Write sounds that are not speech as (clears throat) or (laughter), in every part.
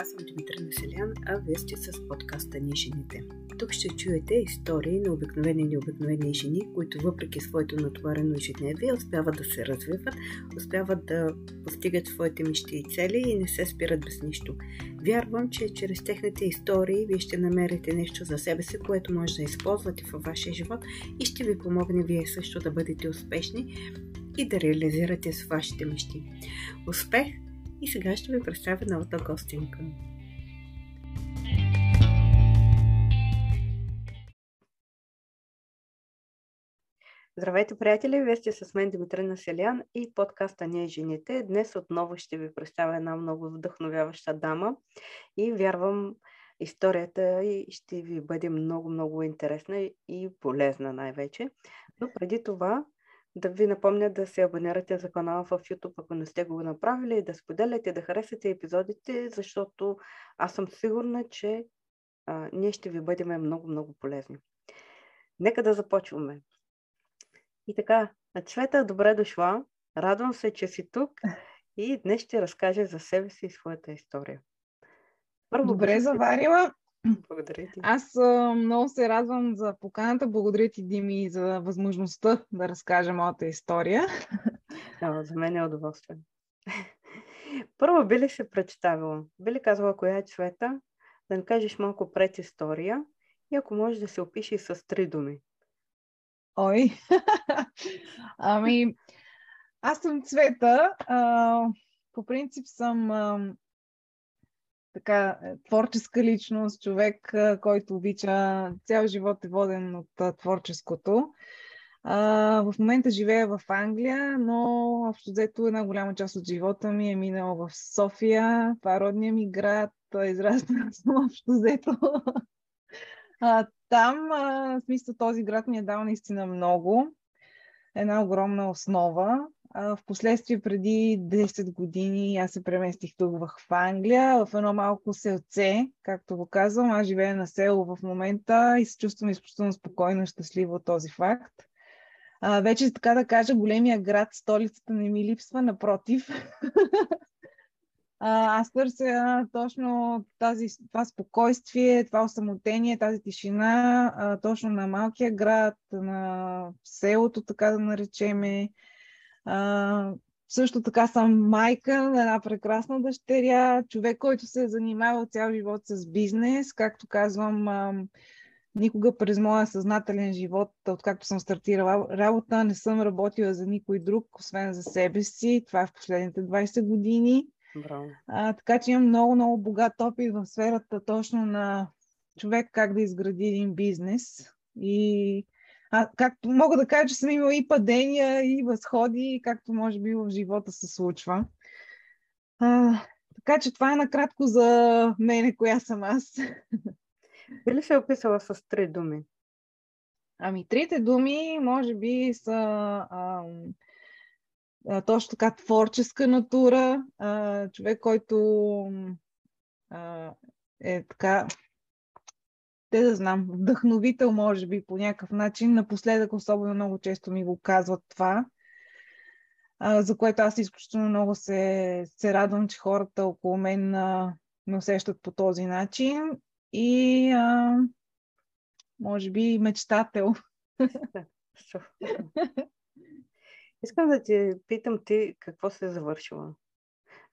аз съм Димитър Населян, а вие сте с подкаста Ни жените. Тук ще чуете истории на обикновени и необикновени жени, които въпреки своето натоварено ежедневие успяват да се развиват, успяват да постигат своите мечти и цели и не се спират без нищо. Вярвам, че чрез техните истории вие ще намерите нещо за себе си, което може да използвате във вашия живот и ще ви помогне вие също да бъдете успешни и да реализирате с вашите мечти. Успех и сега ще ви представя новата гостинка. Здравейте, приятели! Вие сте с мен Димитрина Селян и подкаста Ние жените. Днес отново ще ви представя една много вдъхновяваща дама и вярвам историята и ще ви бъде много-много интересна и полезна най-вече. Но преди това да ви напомня да се абонирате за канала в YouTube, ако не сте го направили, да споделяте, да харесате епизодите, защото аз съм сигурна, че а, ние ще ви бъдем много-много полезни. Нека да започваме. И така, Цвета, добре дошла. Радвам се, че си тук и днес ще разкажа за себе си и своята история. Първо, добре заварила. Благодаря ти. Аз а, много се радвам за поканата. Благодаря ти, Дими, за възможността да разкажа моята история. Да, за мен е удоволствие. Първо би ли се представила? Би ли казала коя е цвета? Да ни кажеш малко пред история и ако може да се опиши с три думи. Ой, (laughs) ами, аз съм Цвета. А, по принцип съм а, така е, творческа личност, човек, който обича цял живот е воден от творческото. А, в момента живея в Англия, но общо взето една голяма част от живота ми е минала в София. Това е родния ми град, израснала (laughs) съм общо взето. А, там, в смисъл, този град ми е дал наистина много. Една огромна основа. В последствие, преди 10 години, аз се преместих тук в Англия, в едно малко селце, както го казвам. Аз живея на село в момента и се чувствам изключително спокойно и щастлива от този факт. А, вече, така да кажа, големия град, столицата не ми липсва, напротив. (laughs) а, аз търся точно тази, това спокойствие, това осамотение, тази тишина, а, точно на малкия град, на селото, така да наречеме. А, също така съм майка на една прекрасна дъщеря, човек, който се е занимавал цял живот с бизнес. Както казвам, а, никога през моя съзнателен живот, откакто съм стартирала работа, не съм работила за никой друг, освен за себе си. Това е в последните 20 години. Браво. А, така че имам много, много богат опит в сферата точно на човек как да изгради един бизнес. И а, както мога да кажа, че съм имала и падения, и възходи, както може би в живота се случва. А, така че това е накратко за мене, коя съм аз. (laughs) Би ли се описала с три думи? Ами, трите думи, може би, са а, а, точно така творческа натура, а, човек, който а, е така те да знам, вдъхновител, може би, по някакъв начин. Напоследък особено много често ми го казват това, за което аз изключително много се, се радвам, че хората около мен ме усещат по този начин. И а, може би мечтател. (laughs) Искам да ти питам ти какво се е завършила.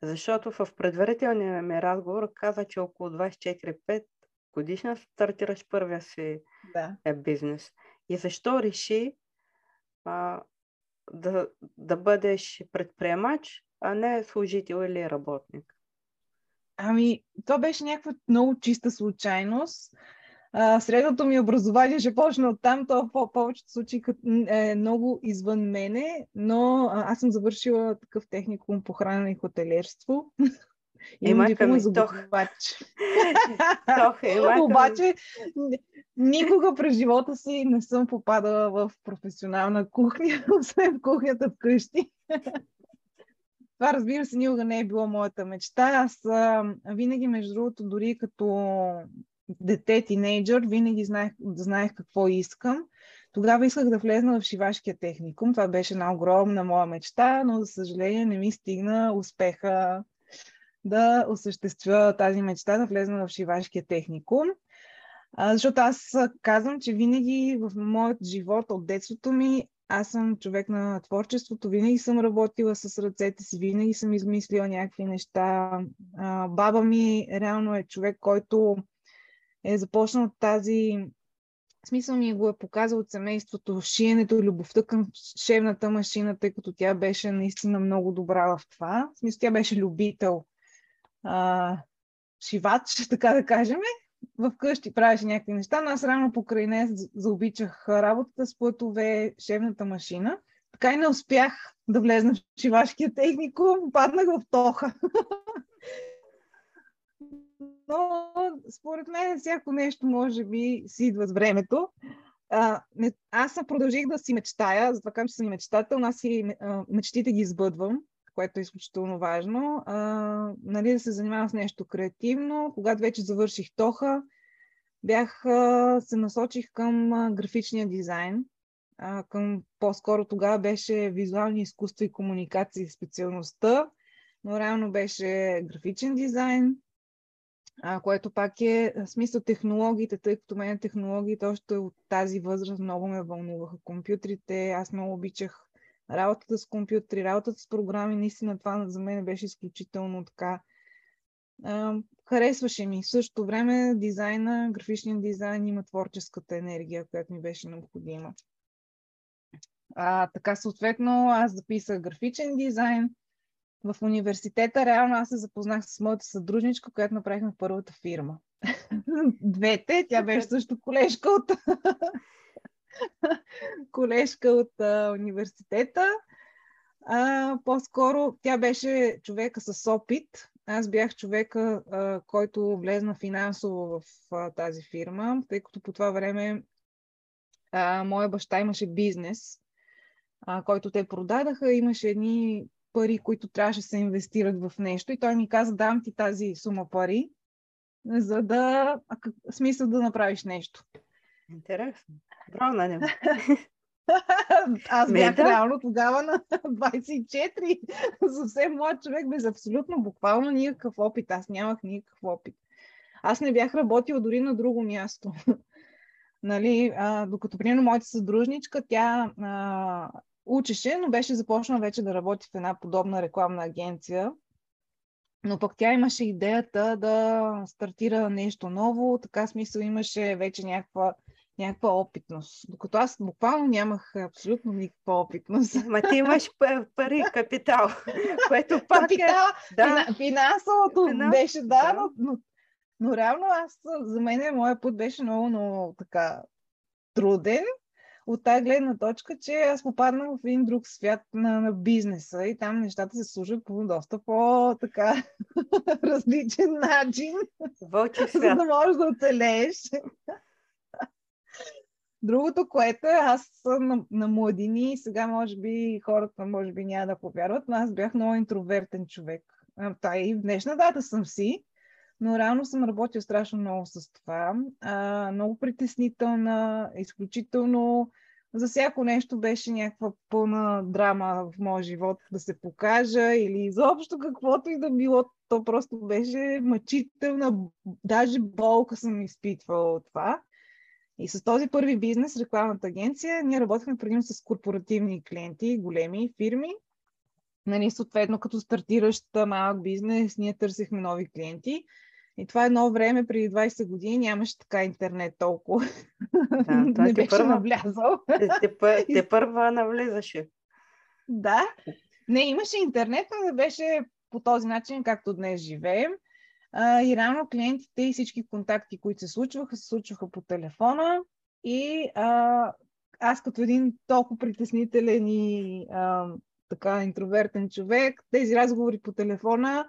Защото в предварителния ми разговор каза, че около 24-5 годишна стартираш първия си да. е бизнес. И защо реши а, да, да бъдеш предприемач, а не служител или работник? Ами, това беше някаква много чиста случайност. А, средното ми образование ще почна от там, то в повечето случаи е много извън мене, но аз съм завършила такъв техникум по хранене и хотелерство. (laughs) Има диплома за готовач. (laughs) Обаче никога през живота си не съм попадала в професионална кухня, (laughs) освен в кухнята вкъщи. (laughs) Това, разбира се, никога не е било моята мечта. Аз а, винаги, между другото, дори като дете, тинейджър, винаги знаех, знаех какво искам. Тогава исках да влезна в шивашкия техникум. Това беше една огромна моя мечта, но за съжаление не ми стигна успеха да осъществя тази мечта да влезна в шивашкия техникум. А, защото аз казвам, че винаги в моят живот от детството ми аз съм човек на творчеството, винаги съм работила с ръцете си, винаги съм измислила някакви неща. А, баба ми реално е човек, който е започнал тази смисъл ми го е показал от семейството, шиенето, любовта към шевната машина, тъй като тя беше наистина много добра в това. В смисъл, тя беше любител, а, шивач, (laughs) така да кажем. В къщи правеше някакви неща, но аз рано покрай нея заобичах работата с плътове, шевната машина. Така и не успях да влезна в шивашкия техникум, паднах в тоха. (laughs) но според мен всяко нещо може би си идва с времето. А, не, аз продължих да си мечтая, затова казвам, че съм мечтател, аз си а, мечтите ги сбъдвам, което е изключително важно. А, нали, да се занимавам с нещо креативно. Когато вече завърших Тоха, бях, а, се насочих към а, графичния дизайн. А, към по-скоро тогава беше визуални изкуства и комуникации специалността, но реално беше графичен дизайн а, което пак е смисъл технологиите, тъй като мен технологиите още от тази възраст много ме вълнуваха. Компютрите, аз много обичах работата с компютри, работата с програми, наистина това за мен беше изключително така. А, харесваше ми. В същото време дизайна, графичният дизайн има творческата енергия, която ми беше необходима. А, така съответно аз записах графичен дизайн, в университета реално аз се запознах с моята съдружничка, която направихме първата фирма. (laughs) Двете, тя беше (laughs) също колежка от (laughs) (laughs) колежка от а, университета. А, по-скоро тя беше човека с опит. Аз бях човека, а, който влезна финансово в а, тази фирма, тъй като по това време а, моя баща имаше бизнес, а, който те продадаха. Имаше едни пари, които трябваше да се инвестират в нещо. И той ми каза, дам ти тази сума пари, за да, в смисъл да направиш нещо. Интересно. Браво на него. Аз бях реално тогава на (laughs) 24. (laughs) Съвсем млад човек, без абсолютно буквално никакъв опит. Аз нямах никакъв опит. Аз не бях работила дори на друго място. (laughs) нали, а, докато, примерно, моята съдружничка, тя а, учеше, но беше започнала вече да работи в една подобна рекламна агенция. Но пък тя имаше идеята да стартира нещо ново, така смисъл имаше вече някаква, някаква опитност. Докато аз буквално нямах абсолютно никаква опитност. (laughs) Ма ти имаш (laughs) пари, капитал, (laughs) което пак капитал, е... Да. Финансовото Финанс... беше, да, да. Но, но, но реално аз, за мен моят път беше много, много така труден от тази гледна точка, че аз попаднах в един друг свят на, на бизнеса и там нещата се служат по доста по-така различен начин. Вълчи свят. За да можеш да оцелееш. Другото, което е, аз на, на младини, сега може би хората може би няма да повярват, но аз бях много интровертен човек. Та и в днешна дата съм си, но реално съм работил страшно много с това. А, много притеснителна, изключително за всяко нещо беше някаква пълна драма в моя живот да се покажа или изобщо каквото и да било. То просто беше мъчителна, даже болка съм изпитвала от това. И с този първи бизнес, рекламната агенция, ние работихме предимно с корпоративни клиенти, големи фирми. Нали, съответно, като стартиращ малък бизнес, ние търсихме нови клиенти. И това едно време, преди 20 години, нямаше така интернет толкова. Да, (laughs) не беше първа, навлязал. Те, те, (laughs) те първа навлизаше. Да. Не, имаше интернет, но не беше по този начин, както днес живеем. А, и реално клиентите и всички контакти, които се случваха, се случваха по телефона. И а, аз като един толкова притеснителен и а, така интровертен човек, тези разговори по телефона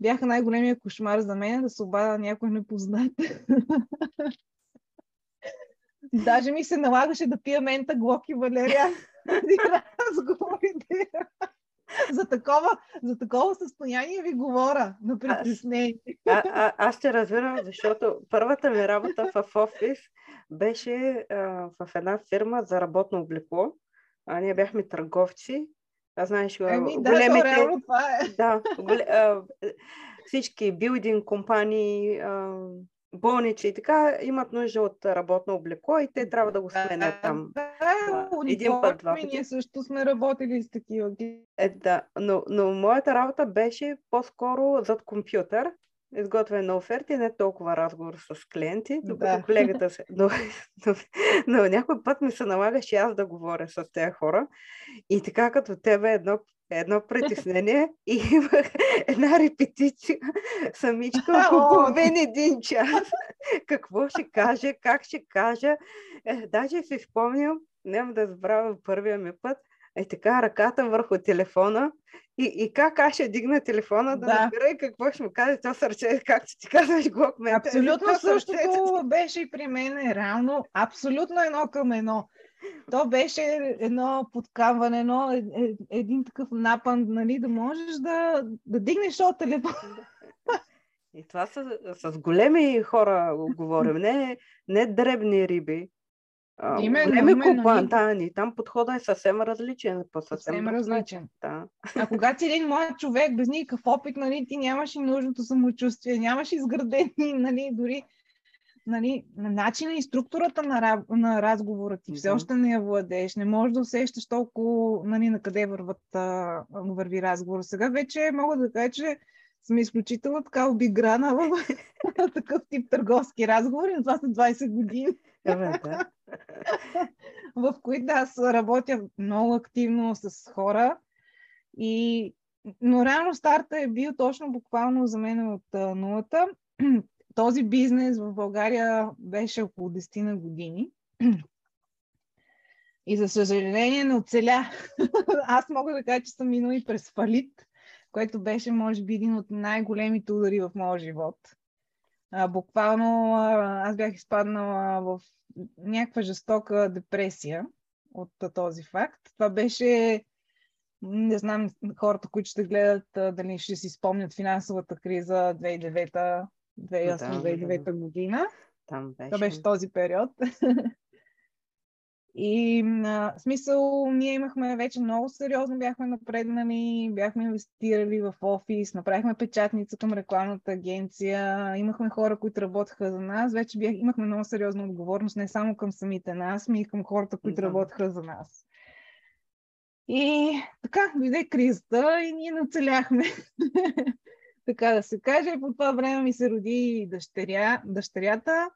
бяха най-големия кошмар за мен да се обада някой непознат. (laughs) Даже ми се налагаше да пия мента, глок и валерия (laughs) разговорите. За такова, за такова състояние ви говоря на притеснение. А, а, аз ще разбирам, защото първата ми работа в офис беше а, в една фирма за работно облекло. А, ние бяхме търговци. А знаеш, Еми, да, големите... Да, това е. Да, голе... всички билдинг компании, а, болничи и така имат нужда от работно облекло и те трябва да го сменят там. Да, един път, два пъти. Ние също сме работили с такива. Е, да, но, но моята работа беше по-скоро зад компютър изготвяне на оферти, не толкова разговор с клиенти, докато да. колегата се... Но, но, но, но някой път ми се налагаше аз да говоря с тези хора и така като тебе едно, едно притеснение и имах една репетиция самичка половин един час. Какво ще каже, как ще кажа. Е, даже си спомням, няма да забравя първия ми път, е така ръката върху телефона и, и как аз ще дигна телефона да, да. разбера и какво ще му каже то сърце, както ти казваш, глокмен. Абсолютно същото беше и при мен, реално, абсолютно едно към едно. То беше едно подкамване, едно, е, е, един такъв напън, нали, да можеш да, да дигнеш от телефона. И това с, с големи хора говорим, не, не дребни риби. Именно, големи именно, купантани. Там подходът е съвсем различен. По съвсем, съвсем различен. Да. А когато си един млад човек без никакъв опит, нали, ти нямаш и нужното самочувствие, нямаш изградени, нали, дори нали, начина и структурата на, на разговора ти все още не я владееш, не можеш да усещаш толкова нали, на къде върват, а, върви разговор. Сега вече мога да кажа, че сме изключително така обиграна в (laughs) такъв тип търговски разговори, но това са 20 години. (laughs) в които аз работя много активно с хора. И, но реално старта е бил точно буквално за мен от а, нулата. (clears throat) Този бизнес в България беше около 10 на години. И за съжаление не оцеля. (laughs) Аз мога да кажа, че съм минала и през фалит, което беше, може би, един от най-големите удари в моя живот. А, буквално аз бях изпаднала в някаква жестока депресия от този факт. Това беше, не знам, хората, които ще гледат, дали ще си спомнят финансовата криза 2009-2008-2009 година. Там беше. Това беше този период. (laughs) И в смисъл, ние имахме вече много сериозно, бяхме напреднали, бяхме инвестирали в офис, направихме печатница към рекламната агенция, имахме хора, които работеха за нас, вече бях, имахме много сериозна отговорност не само към самите нас, ми и към хората, които да. работеха за нас. И така, дойде кризата и ние нацеляхме. (laughs) така да се каже. По това време ми се роди дъщеря, дъщерята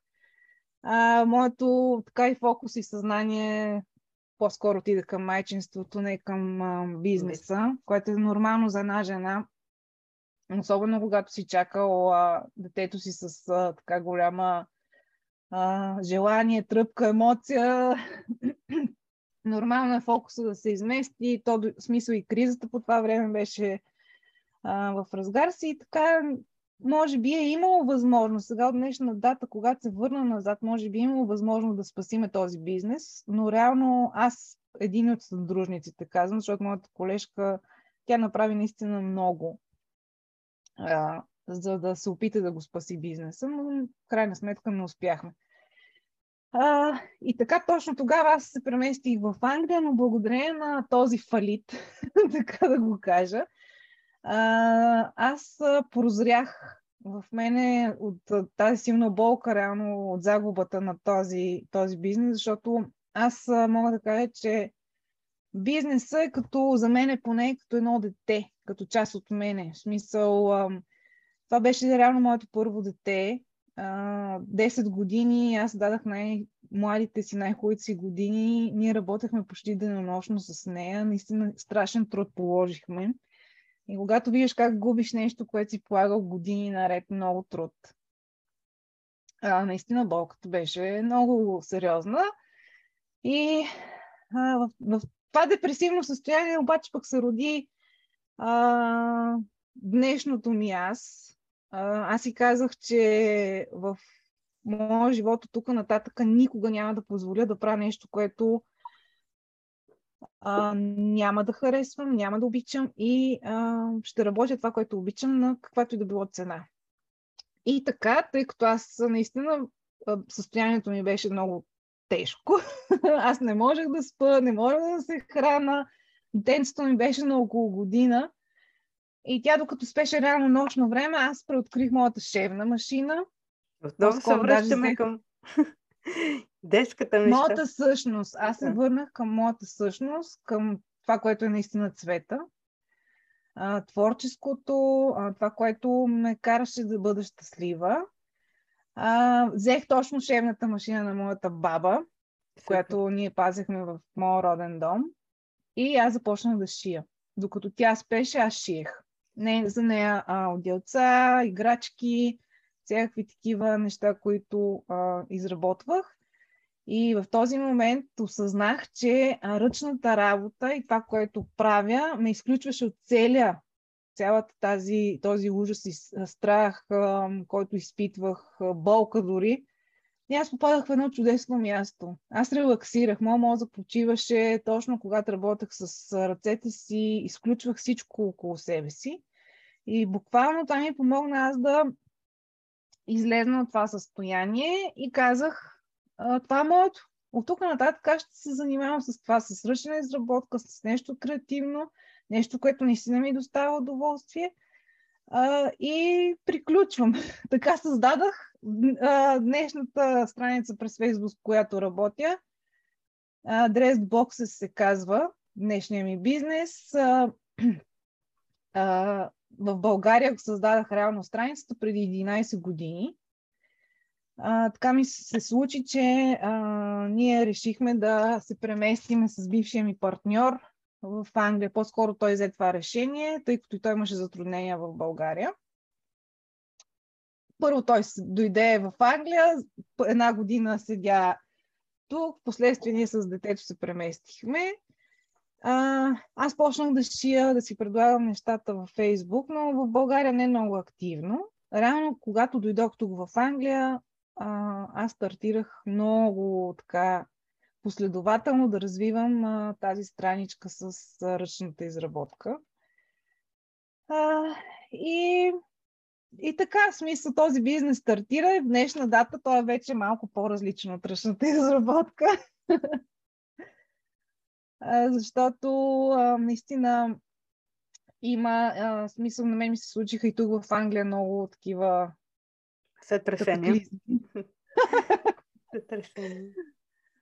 а, моето така и фокус и съзнание по-скоро отида към майчинството, не към а, бизнеса, което е нормално за една жена. Особено когато си чакал а, детето си с а, така голяма а, желание, тръпка, емоция. (clears throat) Нормално е фокуса да се измести. То, смисъл и кризата по това време беше в разгар си. И така може би е имало възможност, сега от днешна дата, когато се върна назад, може би е имало възможност да спасиме този бизнес, но реално аз, един от съдружниците, казвам, защото моята колежка, тя направи наистина много, а, за да се опита да го спаси бизнеса, но в крайна сметка не успяхме. А, и така точно тогава аз се преместих в Англия, но благодарение на този фалит, (laughs) така да го кажа, а, аз прозрях в мене от тази силна болка, реално от загубата на този, този бизнес, защото аз мога да кажа, че бизнесът е като, за мен е поне като едно дете, като част от мене. В смисъл, това беше реално моето първо дете. 10 години аз дадах най-младите си, най-хубавите си години. Ние работехме почти денонощно с нея. Наистина страшен труд положихме. И когато виждаш как губиш нещо, което си полагал години наред, много труд. А, наистина болката беше много сериозна. И а, в, в това депресивно състояние обаче пък се роди а, днешното ми аз. А, аз си казах, че в моя живот от тук нататък никога няма да позволя да правя нещо, което а, няма да харесвам, няма да обичам и а, ще работя това, което обичам на каквато и да било цена. И така, тъй като аз наистина състоянието ми беше много тежко. (laughs) Аз не можех да спа, не можех да се храна. Детството ми беше на около година. И тя, докато спеше реално нощно време, аз преоткрих моята шевна машина. Отново се връщаме към детската неща. Моята същност. Аз се върнах към моята същност, към това, което е наистина цвета. А, творческото, а, това, което ме караше да бъда щастлива. А, взех точно шевната машина на моята баба, Супер. която ние пазихме в моя роден дом. И аз започнах да шия. Докато тя спеше, аз шиех. Не за нея а, отделца, играчки, всякакви такива неща, които а, изработвах. И в този момент осъзнах, че ръчната работа и това, което правя, ме изключваше от целия, цялата тази, този ужас и страх, който изпитвах, болка дори. И аз попадах в едно чудесно място. Аз релаксирах, моят мозък почиваше точно когато работех с ръцете си, изключвах всичко около себе си. И буквално това ми помогна аз да излезна от това състояние и казах, това е моето. От тук нататък ще се занимавам с това, с ръчна изработка, с нещо креативно, нещо, което наистина ми доставя удоволствие. А, и приключвам. (laughs) така създадах а, днешната страница през Фейсбук, която работя. Dressed Boxes се казва днешния ми бизнес. А, (clears throat) а, в България създадах реално страницата преди 11 години. А, така ми се случи, че а, ние решихме да се преместиме с бившия ми партньор в Англия. По-скоро той взе това решение, тъй като и той имаше затруднения в България. Първо той дойде в Англия, една година седя тук, последствие ние с детето се преместихме. А, аз почнах да шия, да си предлагам нещата във Фейсбук, но в България не е много активно. Реално, когато дойдох тук в Англия, а, аз стартирах много така последователно да развивам а, тази страничка с а, ръчната изработка. А, и, и така, в смисъл, този бизнес стартира и в днешна дата той е вече малко по-различен от ръчната (laughs) изработка. Защото а, наистина има а, смисъл, на мен ми се случиха и тук в Англия много такива Сътресения. (laughs) сътресения.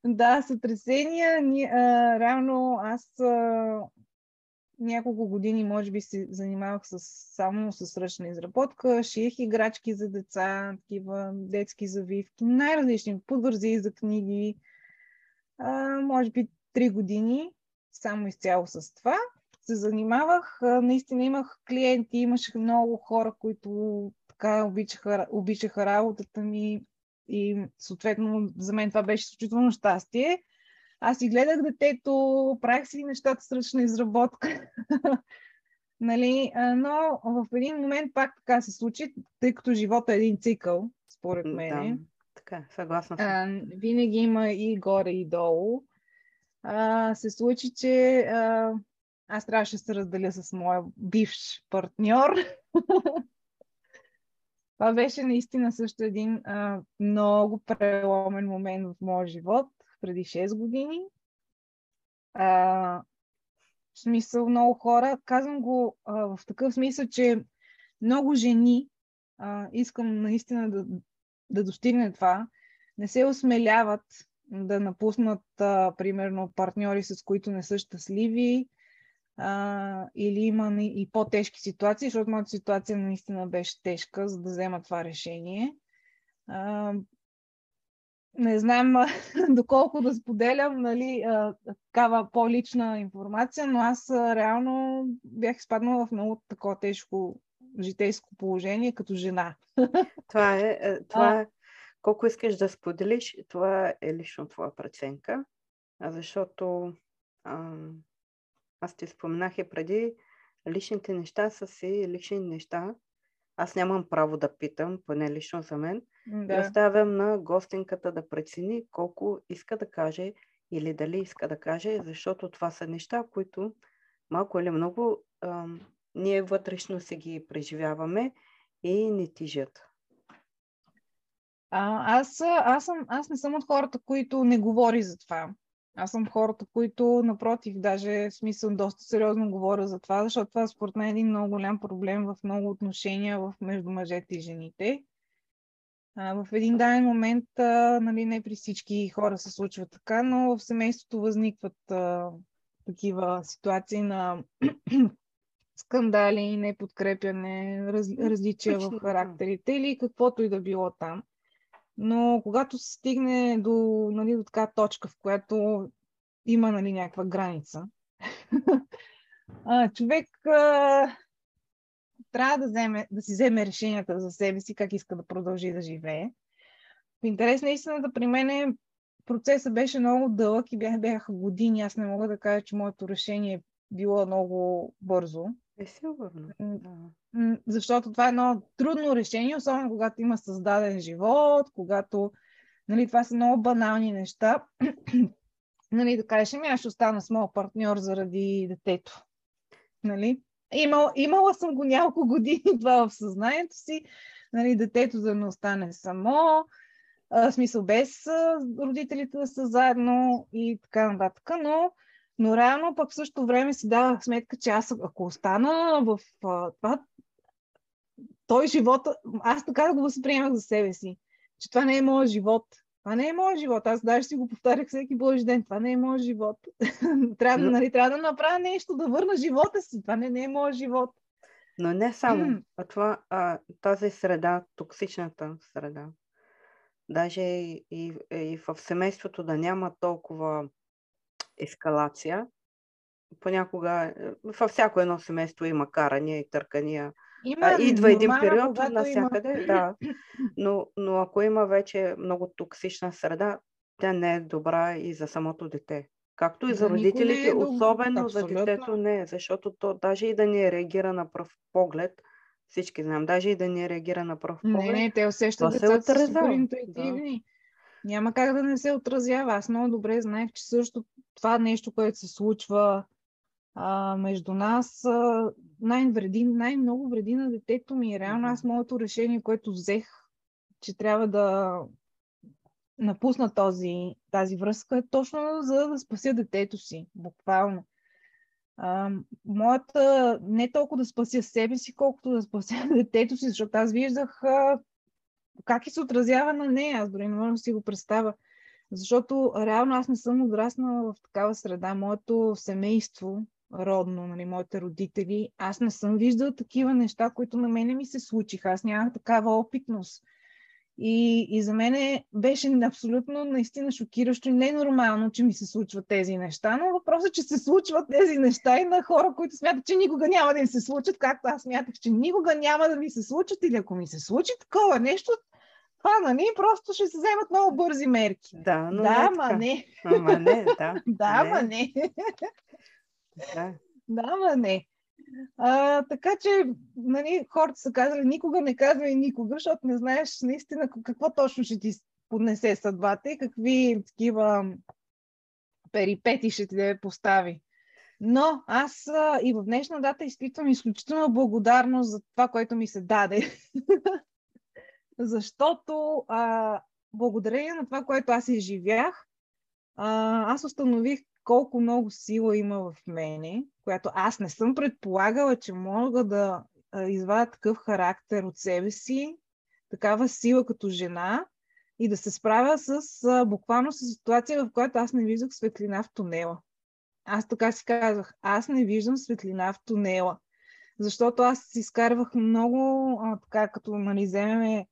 Да, сътресения. Ни, а, реално аз а, няколко години, може би, се занимавах с, само с ръчна изработка, шиех играчки за деца, такива детски завивки, най-различни, подвързи за книги. А, може би три години само изцяло с това се занимавах. Наистина имах клиенти, имаше много хора, които така обичаха, обичаха работата ми и съответно за мен това беше изключително щастие. Аз си гледах детето, правих си нещата с ръчна изработка. (laughs) нали? Но в един момент пак така се случи, тъй като живота е един цикъл, според мен. Да, така, съгласна съм. винаги има и горе, и долу. А, се случи, че а, аз трябваше да се разделя с моя бивш партньор. (laughs) Това беше наистина също един а, много преломен момент в моя живот, преди 6 години. А, в смисъл много хора, казвам го а, в такъв смисъл, че много жени, а, искам наистина да, да достигне това, не се осмеляват да напуснат, а, примерно, партньори, с които не са щастливи, а, или има и по-тежки ситуации, защото моята ситуация наистина беше тежка, за да взема това решение. А, не знам (laughs) доколко да споделям нали, а, такава по-лична информация, но аз а, реално бях изпаднала в много такова тежко житейско положение като жена. Това е, е това е, колко искаш да споделиш, това е лично твоя преценка, защото ам, аз ти споменах и преди, личните неща са си лични неща. Аз нямам право да питам, поне лично за мен. Да. И оставям на гостинката да прецени колко иска да каже или дали иска да каже, защото това са неща, които малко или много ам, ние вътрешно си ги преживяваме и не тижат. А, аз, аз, съм, аз не съм от хората, които не говори за това. Аз съм хората, които, напротив, даже в смисъл доста сериозно говоря за това, защото това според мен е един много голям проблем в много отношения в между мъжете и жените. А, в един даден момент, а, нали, не при всички хора се случва така, но в семейството възникват а, такива ситуации на (clears throat) скандали, неподкрепяне, раз, различия в характерите или каквото и да било там. Но когато се стигне до, нали, до така точка, в която има нали, някаква граница, (laughs) а, човек а, трябва да, вземе, да си вземе решенията за себе си, как иска да продължи да живее. В интерес на истината, при мен процесът беше много дълъг и бях, бяха години. Аз не мога да кажа, че моето решение е било много бързо. Е, сигурно. Защото това е едно трудно решение, особено когато има създаден живот, когато нали, това са много банални неща. (clears throat) нали, да кажеш, ами аз ще остана с моят партньор заради детето. Нали? Имал, имала съм го няколко години (laughs) това в съзнанието си, нали, детето да не остане само, в смисъл без родителите да са заедно и така нататък, но но реално пък в същото време си давах сметка, че аз ако остана в а, това, той живота, аз така да го възприемах за себе си, че това не е моят живот. Това не е моят живот. Аз даже си го повтарях всеки божи ден. Това не е моят живот. (laughs) трябва, Но... нали, трябва да направя нещо, да върна живота си. Това не, не е моят живот. Но не само. а това, а, тази среда, токсичната среда, даже и, и, и в семейството да няма толкова ескалация. Понякога е, във всяко едно семейство има карания и търкания. Има, а, идва един период навсякъде, има... (clears throat) да. Но, но ако има вече много токсична среда, тя не е добра и за самото дете. Както и за, за родителите, е особено Абсолютно. за детето не е, защото то даже и да не реагира на пръв поглед, всички знаем, даже и да не реагира на пръв поглед. Не, не, те усещат децата са супер интуитивни. Да. Няма как да не се отразява. Аз много добре знаех, че също това нещо, което се случва а, между нас, а, най-вреди, най-много вреди на детето ми. Реално аз моето решение, което взех, че трябва да напусна този, тази връзка, е точно за да спася детето си, буквално. А, моята не толкова да спася себе си, колкото да спася (laughs) детето си, защото аз виждах а, как и се отразява на нея. Аз дори не мога да си го представя. Защото реално аз не съм отраснала в такава среда. Моето семейство, родно, нали, моите родители, аз не съм виждала такива неща, които на мене ми се случиха. Аз нямах такава опитност. И, и за мен беше абсолютно наистина шокиращо и ненормално, че ми се случват тези неща, но въпросът е, че се случват тези неща и на хора, които смятат, че никога няма да им се случат, както аз смятах, че никога няма да ми се случат или ако ми се случи такова нещо, това, нали, просто ще се вземат много бързи мерки. Да, но да, не ма не. Ама не, да. (laughs) да, ма не. Да. Да, ма не. А, така че, нали, хората са казали, никога не казвай никога, защото не знаеш наистина какво точно ще ти поднесе съдбата и какви такива перипети ще ти постави. Но аз а, и в днешна дата изпитвам изключително благодарност за това, което ми се даде. (laughs) Защото а, благодарение на това, което аз изживях, а, аз установих колко много сила има в мене, която аз не съм предполагала, че мога да извадя такъв характер от себе си, такава сила като жена и да се справя с буквално с ситуация, в която аз не виждах светлина в тунела. Аз така си казах, аз не виждам светлина в тунела. Защото аз изкарвах много, а, така като нали, вземеме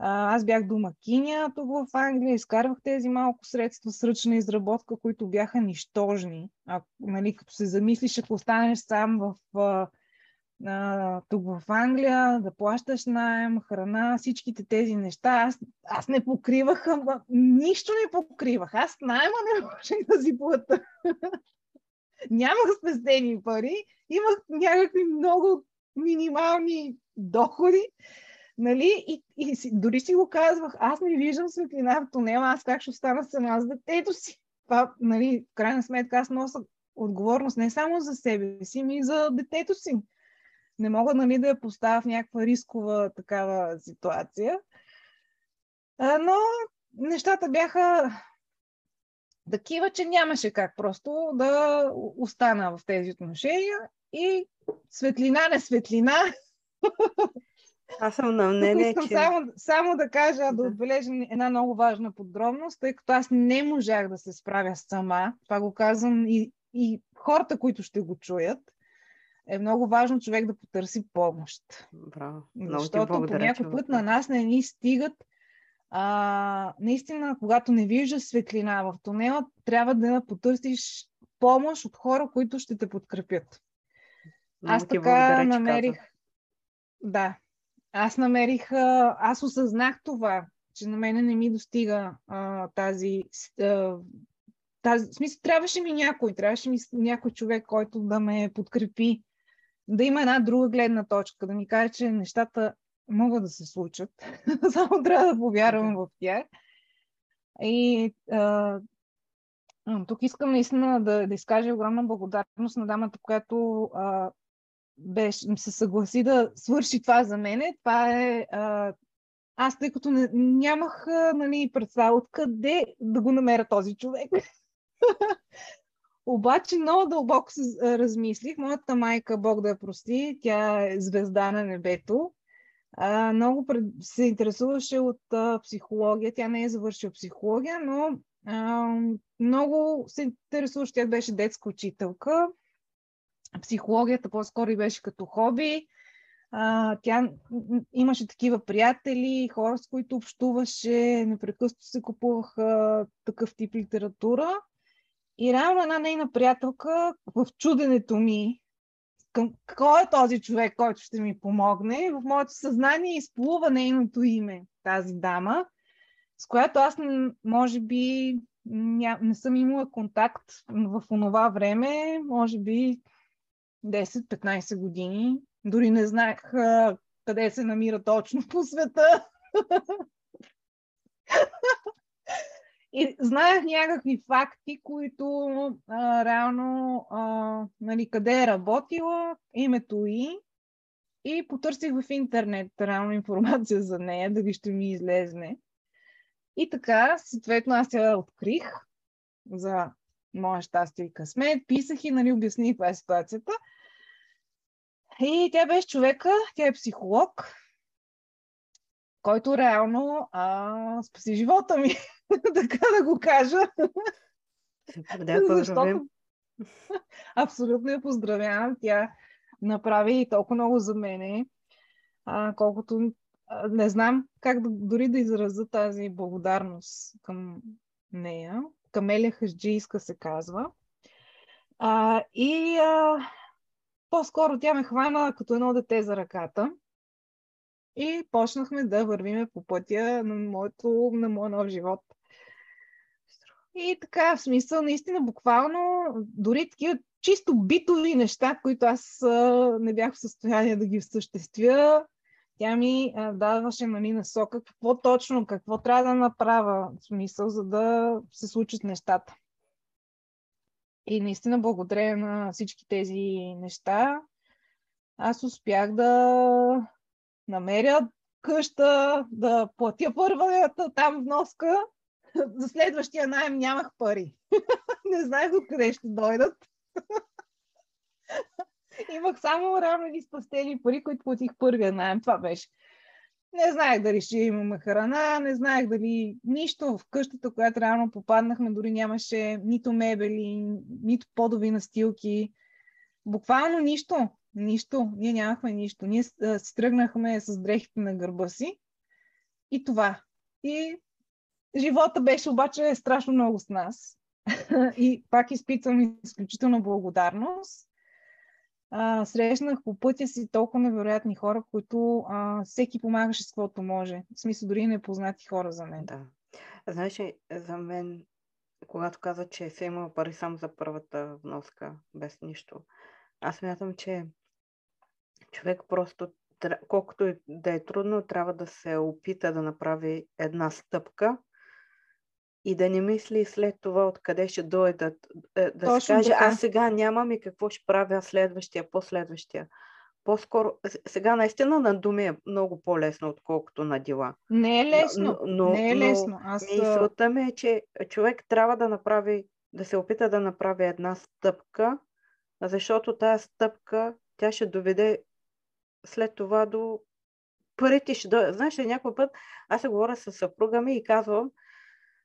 аз бях домакиня тук в Англия, изкарвах тези малко средства с ръчна изработка, които бяха нищожни. А, нали, като се замислиш, ако останеш сам в, а, а, тук в Англия, да плащаш найем, храна, всичките тези неща, аз, аз не покривах, нищо не покривах. Аз найема не можех да си плата. (laughs) Нямах спестени пари, имах някакви много минимални доходи Нали? И, и си, дори си го казвах, аз не виждам светлина в тунела, аз как ще остана сама с детето си. Това, нали, в крайна сметка, аз нося отговорност не само за себе си, но и за детето си. Не мога нали, да я поставя в някаква рискова такава ситуация. А, но нещата бяха такива, че нямаше как просто да остана в тези отношения и светлина, не светлина. (laughs) Аз съм на мнение, искам че... само, само да кажа, да. да отбележа една много важна подробност, тъй като аз не можах да се справя сама. Това го казвам и, и хората, които ще го чуят. Е много важно човек да потърси помощ. Браво. Много Защото по някой път на нас не ни стигат а, наистина, когато не виждаш светлина в тунела, трябва да потърсиш помощ от хора, които ще те подкрепят. Много аз така благодаря, намерих. Да. Аз намерих. Аз осъзнах това, че на мене не ми достига а, тази. А, тази. В смисъл, трябваше ми някой, трябваше ми някой човек, който да ме подкрепи, да има една друга гледна точка, да ми каже, че нещата могат да се случат. (laughs) Само трябва да повярвам в тях. И а, тук искам наистина да, да изкажа огромна благодарност на дамата, която а, беше, се съгласи да свърши това за мене. Това е. А, аз, тъй като не, нямах нали, представа откъде да го намеря този човек. (laughs) Обаче много дълбоко се размислих. Моята майка, Бог да я прости, тя е звезда на небето а, много пред, се интересуваше от а, психология. Тя не е завършила психология, но а, много се интересуваше. Тя беше детска учителка. Психологията по-скоро и беше като хоби. А, тя имаше такива приятели, хора, с които общуваше, непрекъснато се купуваха такъв тип литература. И реално една нейна приятелка в чуденето ми към кой е този човек, който ще ми помогне. В моето съзнание изплува нейното име, тази дама, с която аз може би ня, не съм имала контакт в онова време, може би 10-15 години. Дори не знаех а, къде се намира точно по света. И знаех някакви факти, които а, реално, а, нали, къде е работила, името и, и потърсих в интернет реално информация за нея, дали ще ми излезне. И така, съответно, аз я открих за моя щастие и късмет, писах и нали, обясних каква е ситуацията. И тя беше човека, тя е психолог, който реално а, спаси живота ми. (laughs) така да го кажа. Да, Защото... (laughs) Абсолютно я поздравявам. Тя направи и толкова много за мене, а, колкото а, не знам как да, дори да изразя тази благодарност към нея. Камелия Хаджийска се казва. А, и а, по-скоро тя ме хвана като едно дете за ръката и почнахме да вървиме по пътя на, моето, на моя нов живот. И така, в смисъл, наистина, буквално, дори такива чисто битови неща, които аз а, не бях в състояние да ги осъществя, тя ми а, даваше нали, насока какво точно, какво трябва да направя, в смисъл, за да се случат нещата. И наистина, благодаря на всички тези неща, аз успях да намеря къща, да платя първата там вноска за следващия найем нямах пари. (laughs) не знаех откъде ще дойдат. Имах само рано и спастени пари, които платих първия найем. Това беше. Не знаех дали ще имаме храна, не знаех дали нищо в къщата, която реално попаднахме, дори нямаше нито мебели, нито подови настилки. Буквално нищо. Нищо. Ние нямахме нищо. Ние си тръгнахме с дрехите на гърба си. И това. И Живота беше обаче страшно много с нас. (laughs) и пак изпитвам изключителна благодарност. А, срещнах по пътя си толкова невероятни хора, които а, всеки помагаше с каквото може. В смисъл, дори непознати хора за мен. Да. Знаеш, за мен, когато каза, че се има пари само за първата вноска, без нищо, аз мятам, че човек просто, колкото да е трудно, трябва да се опита да направи една стъпка, и да не мисли след това откъде ще дойдат. Е, да Точно се каже, така. аз сега нямам и какво ще правя следващия, последващия. по-скоро, сега наистина на думи е много по-лесно, отколкото на дела. Не е лесно. Но, но, не е лесно. Аз... Мисълта ми е, че човек трябва да направи, да се опита да направи една стъпка, защото тази стъпка, тя ще доведе след това до парите ще дойдат. Знаеш ли, някой път аз се говоря с съпруга ми и казвам,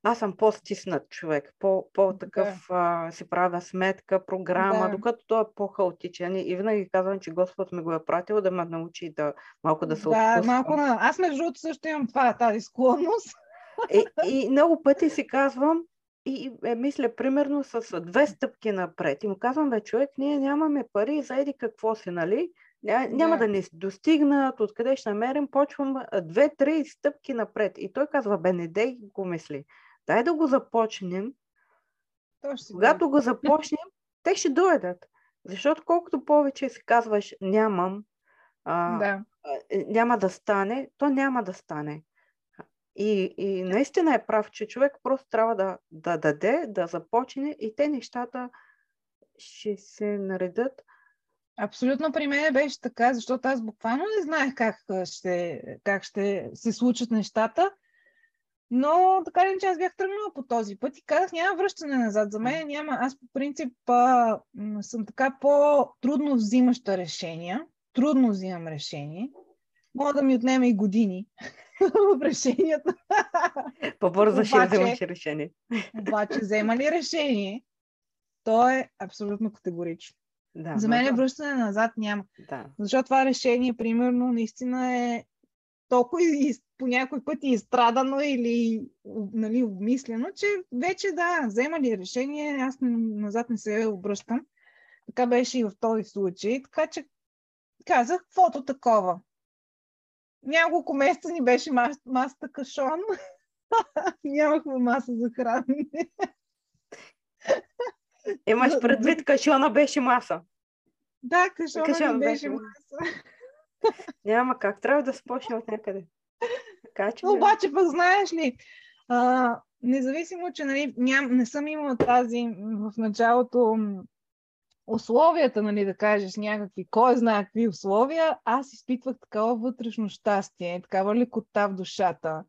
аз съм по-стиснат човек, по, по-такъв да. си правя сметка, програма, да. докато той е по-хаотичен. И винаги казвам, че Господ ми го е пратил да ме научи да малко да се Да, малко на... Аз между другото също имам това, тази склонност. И, (laughs) и много пъти си казвам, и е, мисля, примерно с две стъпки напред. И му казвам, бе, човек, ние нямаме пари, заеди какво си, нали? Ня, няма да. да ни достигнат, откъде ще намерим, почвам две-три стъпки напред. И той казва, бе, не дей го мисли. Дай да го започнем. Когато го започнем, те ще дойдат. Защото колкото повече си казваш нямам, а, да. Е, няма да стане, то няма да стане. И, и наистина е прав, че човек просто трябва да, да даде, да започне и те нещата ще се наредят. Абсолютно при мен беше така, защото аз буквално не знаех как ще, как ще се случат нещата. Но така ли, че аз бях тръгнала по този път и казах, няма връщане назад. За мен няма. Аз по принцип а, съм така по-трудно взимаща решения. Трудно взимам решение. Мога да ми отнеме и години (laughs) в решенията. По-бързо ще вземаш решение. Обаче, взема ли решение, то е абсолютно категорично. Да, За мен да. връщане назад няма. Да. Защото това решение, примерно, наистина е толкова и, по някой път изстрадано или нали, обмислено, че вече да, взема ли решение, аз назад не се обръщам. Така беше и в този случай. Така че казах, каквото такова. Няколко месеца ни беше мас, масата кашон. (laughs) Нямахме маса за хранене. (laughs) Имаш предвид, кашона беше маса. Да, кашона, кашона беше, беше маса. Няма как. Трябва да спочне от някъде. (laughs) Така, че... Обаче пък знаеш ли, а, независимо, че нали, ням, не съм имала тази в началото условията, нали, да кажеш някакви, кой знае какви условия, аз изпитвах такава вътрешно щастие, такава лекота в душата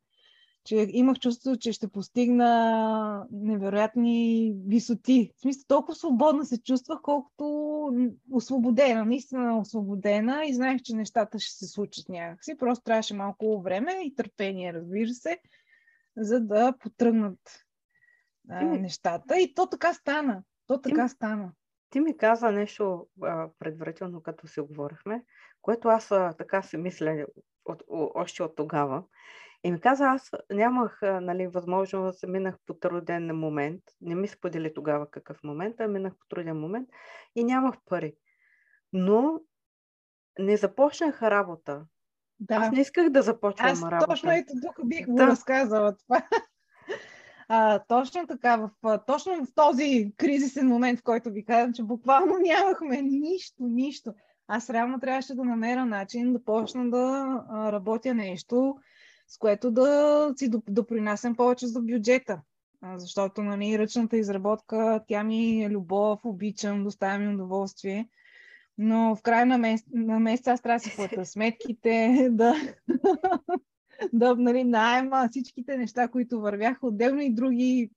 че имах чувство, че ще постигна невероятни висоти. В смисъл, толкова свободна се чувствах, колкото освободена, наистина освободена и знаех, че нещата ще се случат някакси. Просто трябваше малко време и търпение, разбира се, за да потръгнат а, нещата. И то така стана. То така ти, стана. Ти ми каза нещо а, предварително, като си говорихме, което аз а, така си мисля от, о, още от тогава. И ми каза, аз нямах нали, възможност, минах по труден момент. Не ми сподели тогава какъв момент, а минах по труден момент и нямах пари. Но не започнах работа. Да. Аз не исках да започвам аз работа. Точно ето тук бих го да. разказала това. А, точно така, в, точно в този кризисен момент, в който ви казвам, че буквално нямахме нищо, нищо. Аз реално трябваше да намеря начин да почна да работя нещо, с което да си допринасям повече за бюджета. Защото нали, ръчната изработка, тя ми е любов, обичам, доставя ми удоволствие. Но в края на, месец, на месеца аз трябва да си плата (laughs) сметките, да, (laughs) да нали, найема всичките неща, които вървяха отделно и други,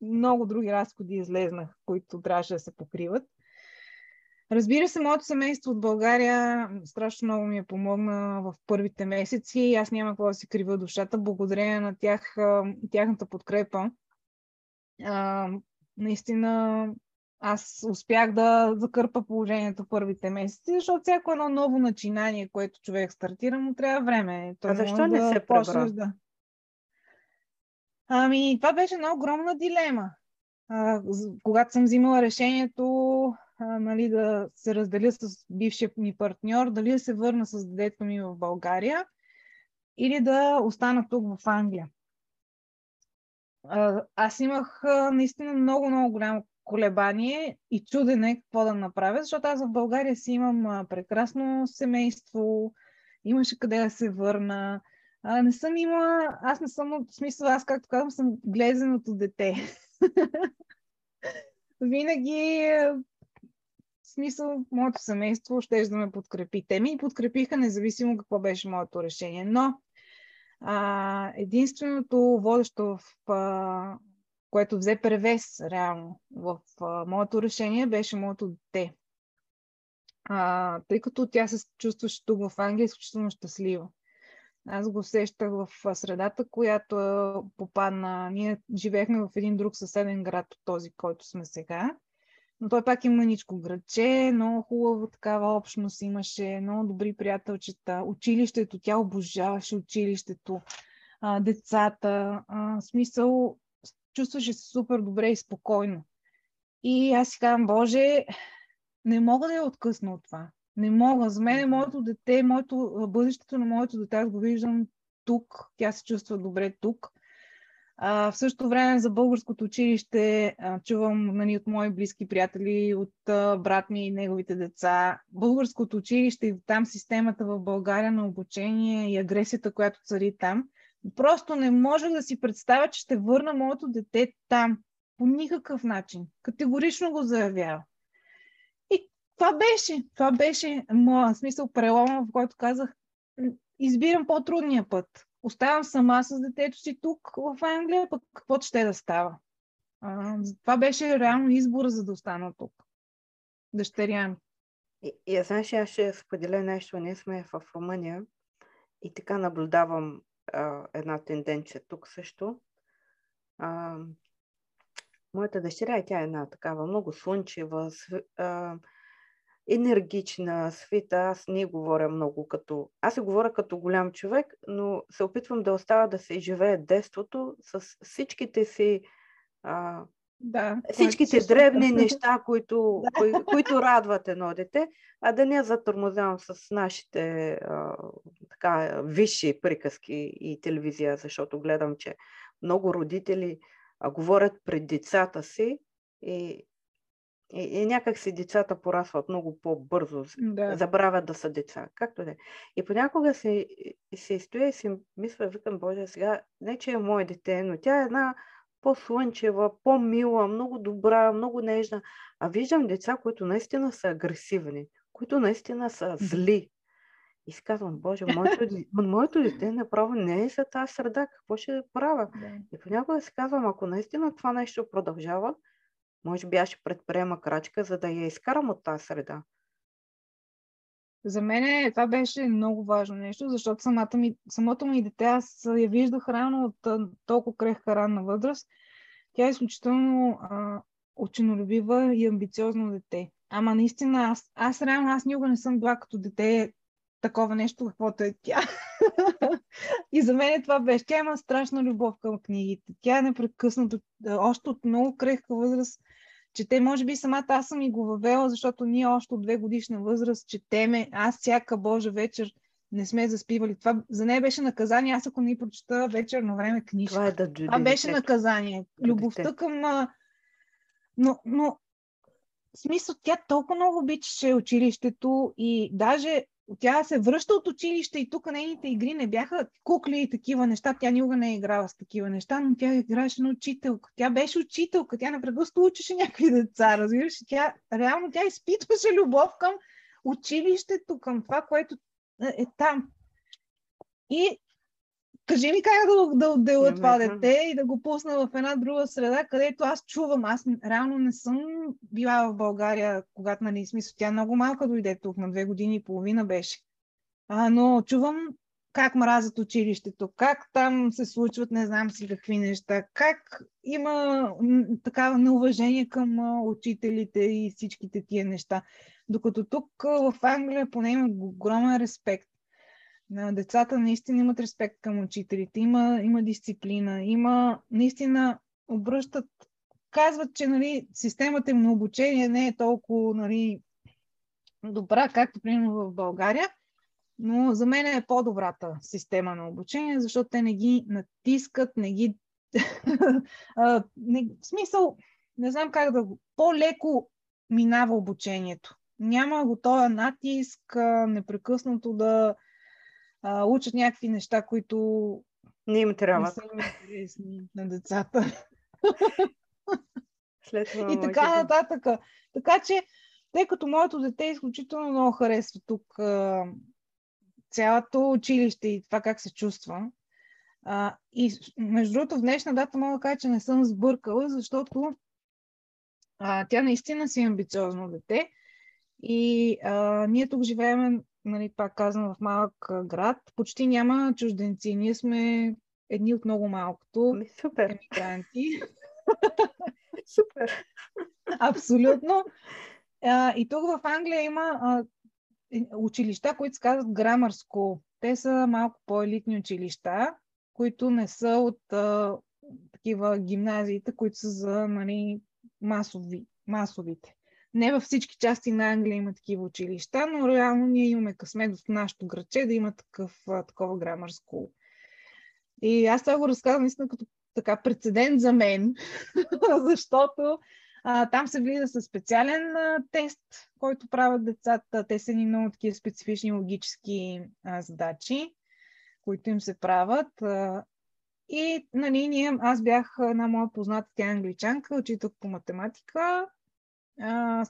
много други разходи излезнах, които трябваше да се покриват. Разбира се, моето семейство от България страшно много ми е помогна в първите месеци. Аз няма какво да си крива душата. Благодарение на тях, тяхната подкрепа. А, наистина аз успях да закърпа положението първите месеци, защото всяко едно ново начинание, което човек стартира, му трябва време. То а защо не да се пребра? Да... Ами, това беше една огромна дилема. А, когато съм взимала решението нали, да се разделя с бившия ми партньор, дали да се върна с детето ми в България или да остана тук в Англия. Аз имах наистина много, много голямо колебание и чудене какво да направя, защото аз в България си имам прекрасно семейство, имаше къде да се върна. А, не съм имала, аз не съм, в смисъл, аз както казвам, съм глезеното дете. (laughs) Винаги смисъл, моето семейство ще да ме подкрепи. Те ми подкрепиха, независимо какво беше моето решение. Но а, единственото водещо в а, което взе превес реално в а, моето решение, беше моето дете. А, тъй като тя се чувстваше тук в Англия изключително щастлива. Аз го усещах в средата, която попадна. Ние живеехме в един друг съседен град от този, който сме сега. Но той пак е мъничко градче, много хубава такава общност имаше, много добри приятелчета. Училището, тя обожаваше училището, а, децата. А, смисъл, чувстваше се супер добре и спокойно. И аз си казвам, Боже, не мога да я откъсна от това. Не мога. За мен е моето дете, моето, бъдещето на моето дете, аз го виждам тук. Тя се чувства добре тук. В същото време за българското училище чувам нали, от мои близки приятели, от брат ми и неговите деца. Българското училище и там системата в България на обучение и агресията, която цари там. Просто не можех да си представя, че ще върна моето дете там. По никакъв начин. Категорично го заявява. И това беше. Това беше моя смисъл прелома, в който казах, избирам по-трудния път. Оставам сама с детето си тук в Англия, пък какво ще да става. А, това беше реално избора, за да остана тук. Дъщеря ми. И, и знаеш, аз ще споделя нещо. Ние сме в Румъния и така наблюдавам а, една тенденция тук също. А, моята дъщеря, тя е една такава много слънчева, а, енергична, свита. Аз не говоря много като... Аз се говоря като голям човек, но се опитвам да остава да се живее детството с всичките си а, да, всичките древни неща, които, да. кои, (laughs) които радват едно дете, а да не затормозявам с нашите а, така, висши приказки и телевизия, защото гледам, че много родители а, говорят пред децата си и, и, и някак си децата порасват много по-бързо, да. забравят да са деца, както да И понякога се, се стоя и си мисля, викам, Боже, сега не че е мое дете, но тя е една по-слънчева, по-мила, много добра, много нежна. А виждам деца, които наистина са агресивни, които наистина са зли. И си казвам, Боже, моето, (laughs) моето дете направо не е за тази среда, какво ще правя? Да. И понякога си казвам, ако наистина това нещо продължава, може би аз ще предприема крачка, за да я изкарам от тази среда. За мен това беше много важно нещо, защото самата ми, самото ми дете, аз я виждах рано от толкова крехка ранна възраст. Тя е изключително ученолюбива и амбициозно дете. Ама наистина, аз, аз реално, аз никога не съм била като дете такова нещо, каквото е тя. (laughs) и за мен това беше. Тя има страшна любов към книгите. Тя е непрекъснато, още от много крехка възраст, чете, може би самата аз съм и го въвела, защото ние още от две годишна възраст четеме. Аз всяка Божа вечер не сме заспивали. Това за нея беше наказание. Аз ако не прочета вечер на време книжка. Това, е да това беше наказание. Любовта към... Но, но в смисъл, тя толкова много обичаше училището и даже тя се връща от училище и тук нейните игри не бяха кукли и такива неща. Тя никога не е играла с такива неща, но тя играеше на учителка. Тя беше учителка, тя непредъсто учеше някакви деца, разбираш? Тя, реално тя изпитваше любов към училището, към това, което е, е там. И кажи ми как да, да отделя това дете и да го пусна в една друга среда, където аз чувам. Аз реално не съм била в България, когато, нали, смисъл, тя много малка дойде тук, на две години и половина беше. А, но чувам как мразят училището, как там се случват не знам си какви неща, как има такава неуважение към учителите и всичките тия неща. Докато тук в Англия поне има огромен респект Децата наистина имат респект към учителите, има, има дисциплина, има наистина обръщат, казват, че нали, системата им на обучение не е толкова нали, добра, както примерно в България, но за мен е по-добрата система на обучение, защото те не ги натискат, не ги... (laughs) не, в смисъл, не знам как да го... По-леко минава обучението. Няма го този натиск, непрекъснато да а, учат някакви неща, които не им трябва. Не са интересни на децата. След това и така нататък. Така че тъй като моето дете изключително много харесва тук а, цялото училище и това как се чувства. А, и между другото, в днешна дата мога да кажа, че не съм сбъркала, защото а, тя наистина си е амбициозно дете. И а, ние тук живеем, нали, пак казвам, в малък град. Почти няма чужденци. Ние сме едни от много малкото Ами, супер. емигранти. (laughs) Супер. Абсолютно. А, и тук в Англия има а, училища, които се казват Grammar School. Те са малко по-елитни училища, които не са от а, такива гимназиите, които са за нали, масови, масовите. Не във всички части на Англия има такива училища, но реално ние имаме късмет в нашото градче да има такъв, такова Grammar School. И аз това го разказвам наистина като така прецедент за мен, (laughs) защото а, там се влиза със специален а, тест, който правят децата. Те са ни много такива специфични логически а, задачи, които им се правят. А, и нали, ние, аз бях една моя позната, тя е англичанка, учител по математика.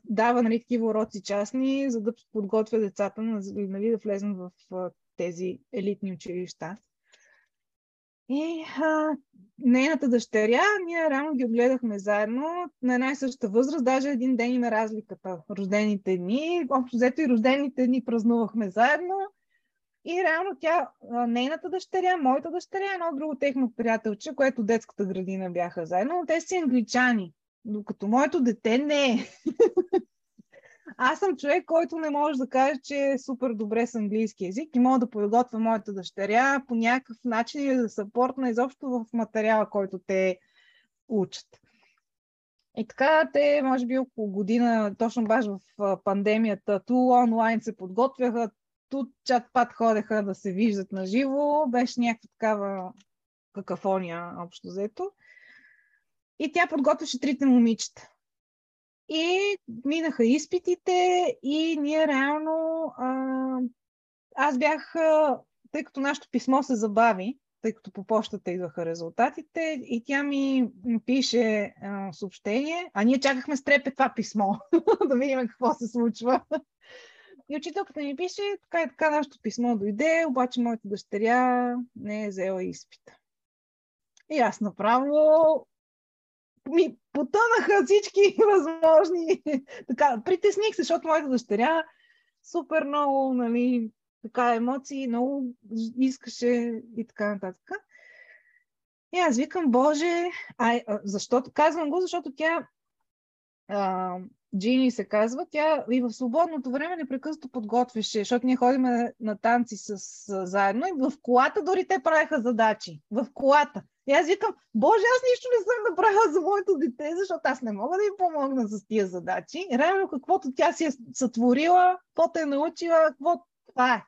Дава нали, такива уроци частни, за да подготвя децата нали, да влезнат в а, тези елитни училища. И а, нейната дъщеря, ние рано ги огледахме заедно на една и съща възраст, даже един ден има разликата, рождените дни. Общо взето и рождените дни празнувахме заедно. И реално тя, нейната дъщеря, моята дъщеря, едно друго техно приятелче, което детската градина бяха заедно, но те си англичани. Докато моето дете не. Аз съм човек, който не може да каже, че е супер добре с английски язик и мога да подготвя моята дъщеря по някакъв начин или да съпортна изобщо в материала, който те учат. И така, те, може би около година, точно баш в пандемията, ту онлайн се подготвяха, ту чат-пат ходеха да се виждат на живо. Беше някаква такава какафония, общо взето. И тя подготвяше трите момичета. И минаха изпитите и ние реално... А, аз бях... А, тъй като нашето писмо се забави, тъй като по почтата идваха резултатите, и тя ми пише а, съобщение, а ние чакахме с трепет това писмо, (laughs) да видим какво се случва. И учителката ми пише, така и така нашето писмо дойде, обаче моята дъщеря не е взела изпита. И аз направо ми потънаха всички (laughs) възможни. така, притесних се, защото моята дъщеря супер много, нали, така емоции, много искаше и така нататък. И аз викам, Боже, а, защото, казвам го, защото тя, а, Джини се казва, тя и в свободното време непрекъснато подготвяше, защото ние ходим на, танци с, с, заедно и в колата дори те правеха задачи. В колата. И аз викам, боже, аз нищо не съм направила за моето дете, защото аз не мога да й помогна с тия задачи. Реално каквото тя си е сътворила, какво е научила, какво това е.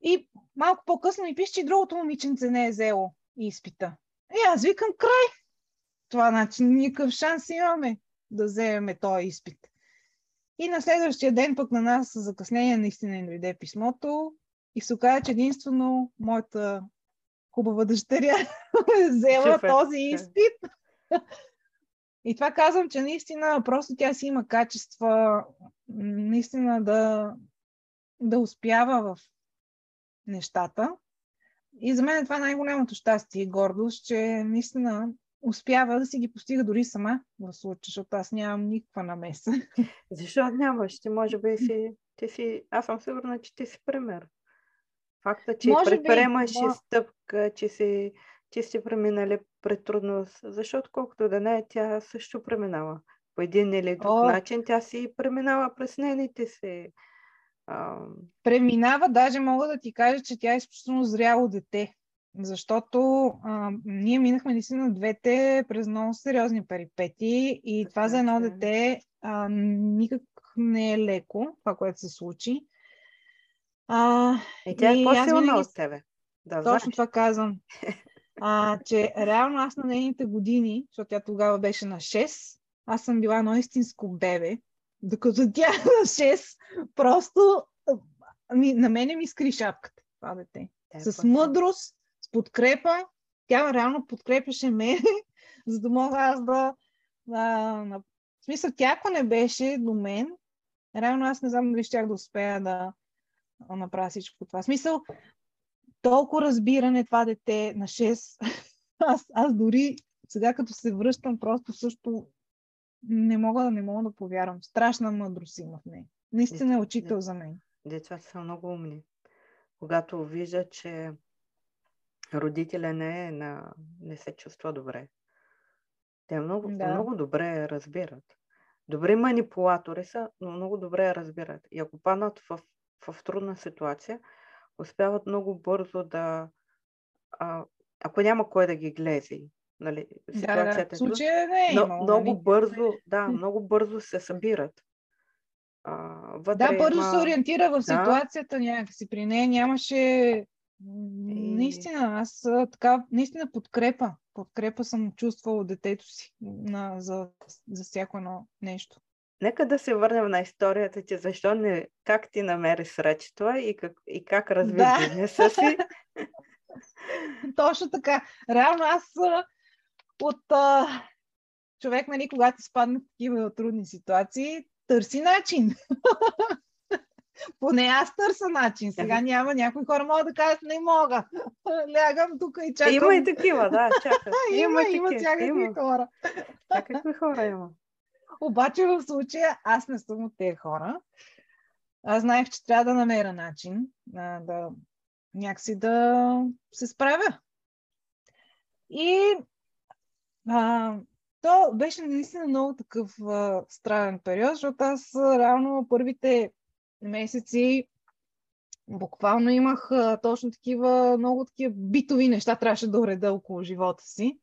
И малко по-късно ми пише, че другото момиченце не е взело изпита. И аз викам, край. Това значи никакъв шанс имаме да вземеме този изпит. И на следващия ден пък на нас с закъснение наистина им дойде писмото и се оказа, че единствено моята хубава дъщеря (laughs) взела Супер. този изпит. И това казвам, че наистина просто тя си има качества, наистина да, да успява в нещата. И за мен това е най-голямото щастие и гордост, че наистина успява да си ги постига дори сама в случая, защото аз нямам никаква намеса. (laughs) Защо нямаш? Ти може би си, ти си, аз съм сигурна, че ти си пример. Факта, че може предприемаш би, стъпка, че си, че си преминали пред трудност, защото колкото да не тя също преминава. По един или друг О. начин тя си преминава през нейните си. А... Преминава, даже мога да ти кажа, че тя е изключително зряло дете. Защото а, ние минахме наистина двете през много сериозни перипети и така, това за едно дете а, никак не е леко, това, което се случи. А, и тя е по-силна винаги... от тебе. Да, Точно знаеш. това казвам. (laughs) А, че реално аз на нейните години, защото тя тогава беше на 6, аз съм била едно истинско бебе, докато тя (laughs) на 6 просто ми, на мене ми скри шапката това дете. Те, с мъдрост, подкрепа. Тя реално подкрепяше мене, (laughs) за да мога аз да, да, смисъл, тя ако не беше до мен, реално аз не знам дали щях да успея да направя всичко това. В смисъл, толкова разбиране това дете на 6. (laughs) Аз, аз дори сега като се връщам, просто също не мога да не мога да повярвам. Страшна мъдрост има в нея. Наистина е учител за мен. Децата са много умни. Когато виждат, че родителя не, е на, не се чувства добре. Те много, да. много добре разбират. Добри манипулатори са, но много добре разбират. И ако паднат в, в трудна ситуация, успяват много бързо да... А, ако няма кой да ги глезе, нали, ситуацията да, да. Случая не е но, имало, много нали? бързо, да, много бързо се събират. А, вътре да, бързо има... се ориентира в ситуацията да. някакси. При нея нямаше. Наистина, аз така, наистина подкрепа. Подкрепа съм чувствала детето си на, за, за всяко едно нещо. Нека да се върнем на историята ти. Защо не, как ти намери среща и как, и как разви да. бизнеса си? (laughs) Точно така. Реално аз от а, човек, нали, когато спадне в такива трудни ситуации, търси начин. (laughs) Поне аз търся начин. Сега няма някои хора могат да кажат, не мога. (laughs) Лягам тук и чакам. Има и такива, да, (laughs) чакат. има, има, има всякакви хора. Всякакви хора има. Обаче в случая аз не съм от тези хора. Аз знаех, че трябва да намеря начин а, да някакси да се справя. И а, то беше наистина много такъв а, странен период, защото аз реално първите месеци буквално имах а, точно такива, много такива битови неща трябваше да уреда около живота си.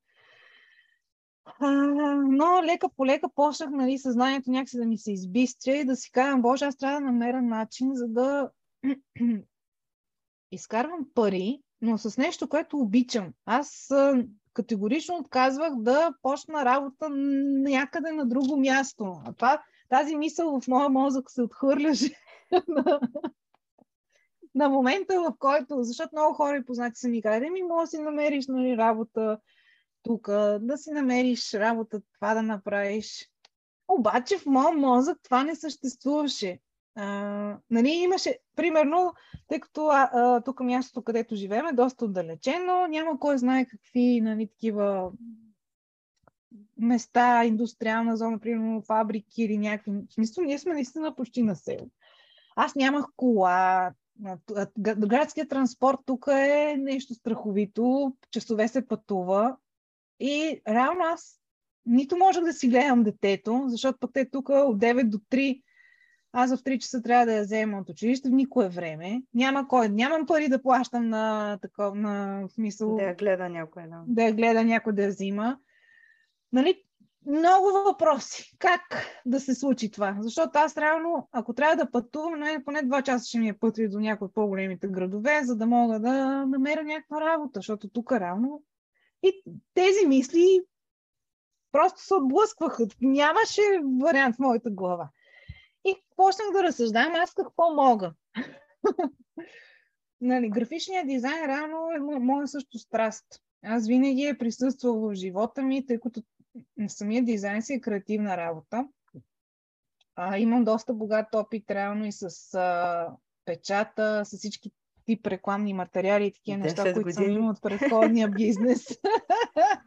А, но лека по лека почнах нали, съзнанието някакси да ми се избистря и да си казвам, Боже, аз трябва да намеря начин, за да (clears throat) изкарвам пари, но с нещо, което обичам. Аз а, категорично отказвах да почна работа някъде на друго място. А това, тази мисъл в моя мозък се отхвърляше (laughs) на, момента, в който, защото много хора и познати са ми казали, ми може да си намериш нали, работа тук, да си намериш работа, това да направиш. Обаче в моя мозък това не съществуваше. А, нали, имаше, примерно, тъй като а, а, тук мястото, където живеем е доста отдалечено, няма кой знае какви нали, такива места, индустриална зона, примерно фабрики или някакви. В смисъл, ние сме наистина почти на село. Аз нямах кола. Градският транспорт тук е нещо страховито. Часове се пътува. И реално аз нито можех да си гледам детето, защото пък те тук от 9 до 3 аз в 3 часа трябва да я взема от училище в никое време. Няма кой. Нямам пари да плащам на такова, на смисъл. Да я гледа някой, да. Да я гледа някой да я взима. Нали, много въпроси. Как да се случи това? Защото аз реално, ако трябва да пътувам, не, поне 2 часа ще ми е път до някои по-големите градове, за да мога да намеря някаква работа, защото тук реално и тези мисли просто се отблъскваха. Нямаше вариант в моята глава. И почнах да разсъждавам аз какво мога. (laughs) нали, графичният дизайн реално е моя също страст. Аз винаги е присъствал в живота ми, тъй като самия дизайн си е креативна работа. А, имам доста богат опит реално и с а, печата, с всички тип рекламни материали и такива неща, години. които съм имал от предходния (laughs) бизнес.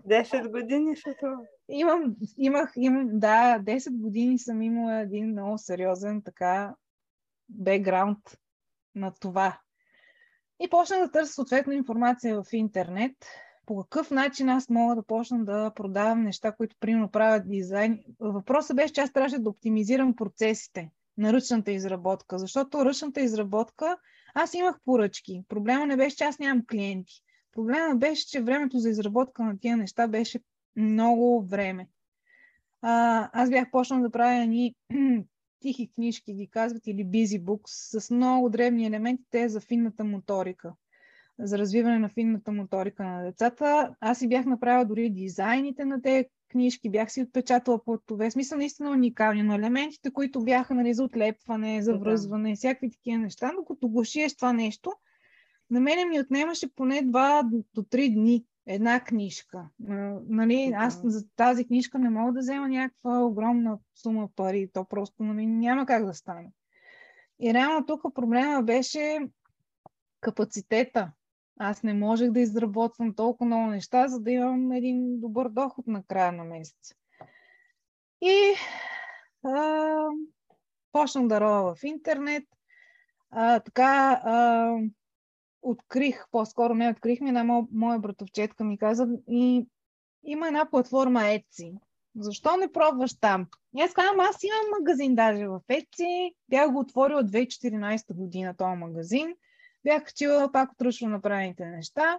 10 години това. Имам, имах, имам, да, 10 години съм имала един много сериозен така бекграунд на това. И почнах да търся съответно информация в интернет по какъв начин аз мога да почна да продавам неща, които примерно правят дизайн. Въпросът беше, че аз трябваше да оптимизирам процесите на ръчната изработка, защото ръчната изработка, аз имах поръчки. Проблема не беше, че аз нямам клиенти. Проблема беше, че времето за изработка на тия неща беше много време. А, аз бях почнал да правя едни (clears throat) тихи книжки, ги казват, или busy books, с много древни елементи, те за финната моторика за развиване на финната моторика на децата. Аз си бях направила дори дизайните на тези книжки, бях си отпечатала платове. Смисъл наистина уникални, но елементите, които бяха нали, за отлепване, за връзване, да. всякакви такива неща, докато го шиеш това нещо, на мене ми отнемаше поне 2 до 3 дни една книжка. Нали, аз за тази книжка не мога да взема някаква огромна сума пари. То просто нали, няма как да стане. И реално тук проблема беше капацитета. Аз не можех да изработвам толкова много неща, за да имам един добър доход на края на месец. И а, почнах да роя в интернет. А, така а, открих, по-скоро не открих ми, една моя братовчетка ми каза и има една платформа Etsy. Защо не пробваш там? И аз казвам, аз имам магазин даже в Etsy. Бях го отворила 2014 година този магазин. Бях качила пак отръчно направените неща.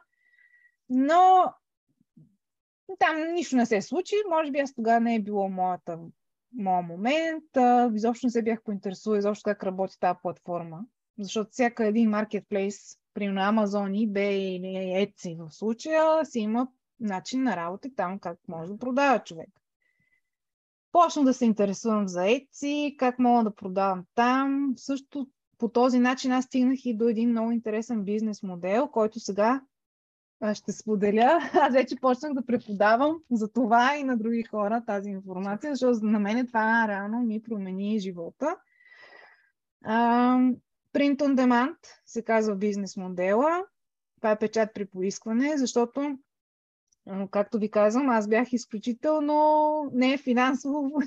Но там нищо не се случи. Може би аз тогава не е било моята, моят момент. Изобщо не се бях поинтересувала изобщо как работи тази платформа. Защото всяка един маркетплейс, примерно Amazon, eBay или Etsy в случая, си има начин на работа там как може да продава човек. Почна да се интересувам за Etsy, как мога да продавам там. Също по този начин аз стигнах и до един много интересен бизнес модел, който сега ще споделя. (laughs) Аз вече почнах да преподавам за това и на други хора тази информация, защото на мен това реално ми промени живота. Print on demand се казва бизнес модела. Това е печат при поискване, защото, както ви казвам, аз бях изключително не финансово (laughs)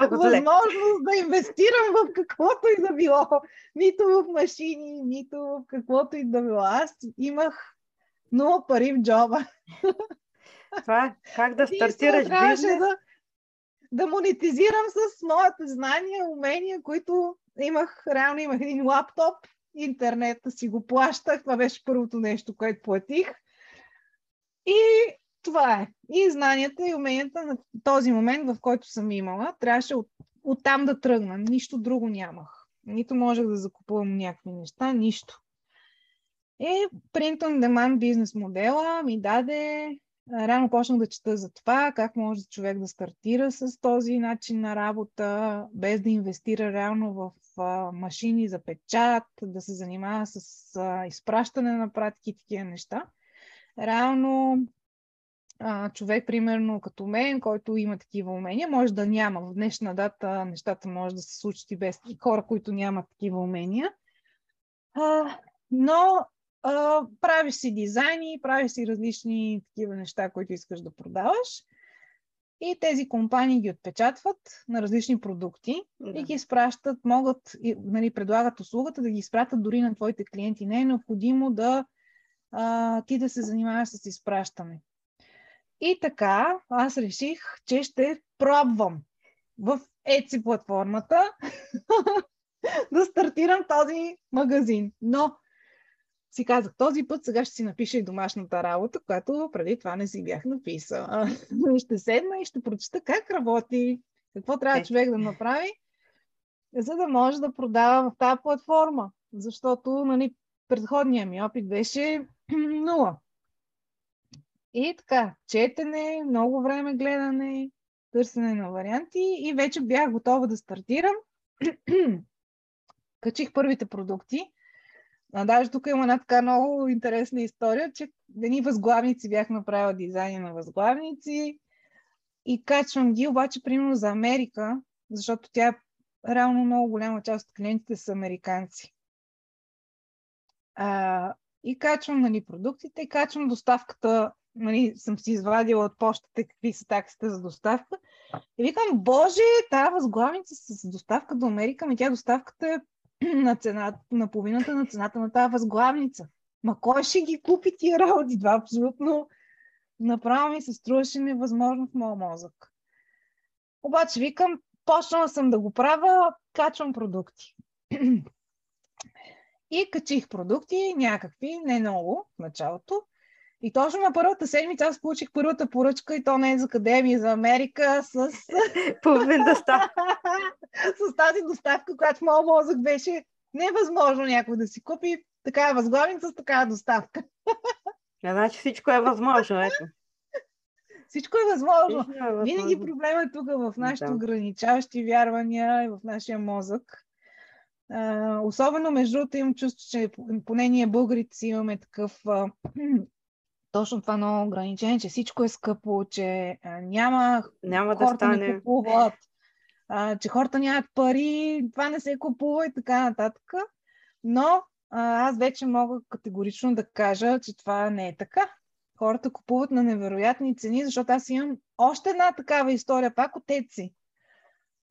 възможност да инвестирам в каквото и да било. Нито в машини, нито в каквото и да било. Аз имах много пари в джоба. Това е как да стартираш бизнес. Да, да монетизирам с моите знания, умения, които имах, реално имах един лаптоп, интернета си го плащах, това беше първото нещо, което платих. И това е. И знанията и уменията на този момент, в който съм имала, трябваше от, оттам да тръгна. Нищо друго нямах. Нито можех да закупувам някакви неща, нищо. И Print on Demand бизнес модела ми даде Рано почнах да чета за това, как може човек да стартира с този начин на работа, без да инвестира реално в а, машини за печат, да се занимава с а, изпращане на пратки и такива неща. Реално а, човек, примерно като мен, който има такива умения, може да няма. В днешна дата нещата може да се случат и без хора, които нямат такива умения. А, но а, правиш си дизайни, правиш си различни такива неща, които искаш да продаваш. И тези компании ги отпечатват на различни продукти да. и ги изпращат, могат, нали, предлагат услугата да ги изпратят дори на твоите клиенти. Не е необходимо да а, ти да се занимаваш с изпращане. И така, аз реших, че ще пробвам в Etsy платформата (laughs) да стартирам този магазин. Но си казах, този път сега ще си напиша и домашната работа, която преди това не си бях написала. (laughs) ще седна и ще прочета как работи, какво трябва е. човек да направи, за да може да продава в тази платформа. Защото нали, предходният ми опит беше (clears throat) нула. И така, четене, много време гледане, търсене на варианти и вече бях готова да стартирам. (clears throat) Качих първите продукти. А даже тук има една така много интересна история, че едни възглавници бях направила дизайни на възглавници и качвам ги, обаче примерно за Америка, защото тя реално много голяма част от клиентите са американци. А, и качвам нали, продуктите, и качвам доставката нали, съм си извадила от почтата какви са таксите за доставка. И викам, боже, тази възглавница с доставка до Америка, ми тя доставката е (clears throat) на, цена, на половината на цената на тази възглавница. Ма кой ще ги купи тия работи? Това абсолютно направо ми се струваше невъзможно в моя мозък. Обаче викам, почнала съм да го правя, качвам продукти. (clears throat) И качих продукти, някакви, не много в началото. И точно на първата седмица аз получих първата поръчка и то не е за къде ми, за Америка с... (laughs) Половин доставка. (laughs) с тази доставка, която моят мозък беше невъзможно някой да си купи такава възглавница с такава доставка. (laughs) А, значи всичко е възможно, ето. Всичко е възможно. Всичко е възможно. Винаги проблема е тук в нашите да. ограничаващи вярвания и в нашия мозък. А, особено, между другото, имам чувство, че поне ние българите си имаме такъв а, (clears throat) точно това много ограничение, че всичко е скъпо, че а, няма, Няма да хората не стане. купуват, а, че хората нямат пари, това не се купува и така нататък. Но а, аз вече мога категорично да кажа, че това не е така. Хората купуват на невероятни цени, защото аз имам още една такава история, пак от Etsy.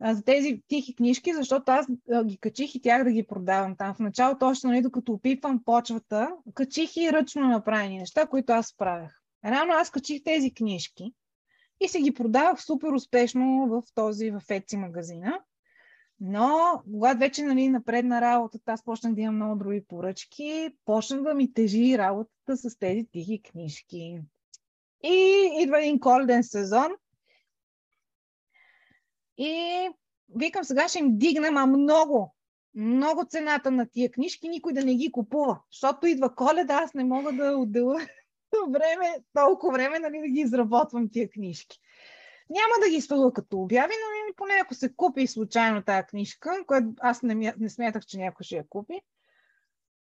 За тези тихи книжки, защото аз ги качих и тях да ги продавам там. В началото, още нали, докато опитвам почвата, качих и ръчно направени неща, които аз правях. Рано аз качих тези книжки и си ги продавах супер успешно в този, в Etsy магазина. Но, когато вече нали, напредна работата, аз почнах да имам много други поръчки, почна да ми тежи работата с тези тихи книжки. И идва един коледен сезон. И викам, сега ще им дигнем, а много, много цената на тия книжки, никой да не ги купува. Защото идва коледа, аз не мога да отделя (laughs) време, толкова време нали, да ги изработвам тия книжки. Няма да ги изпълва като обяви, но поне ако се купи случайно тази книжка, която аз не, не смятах, че някой ще я купи,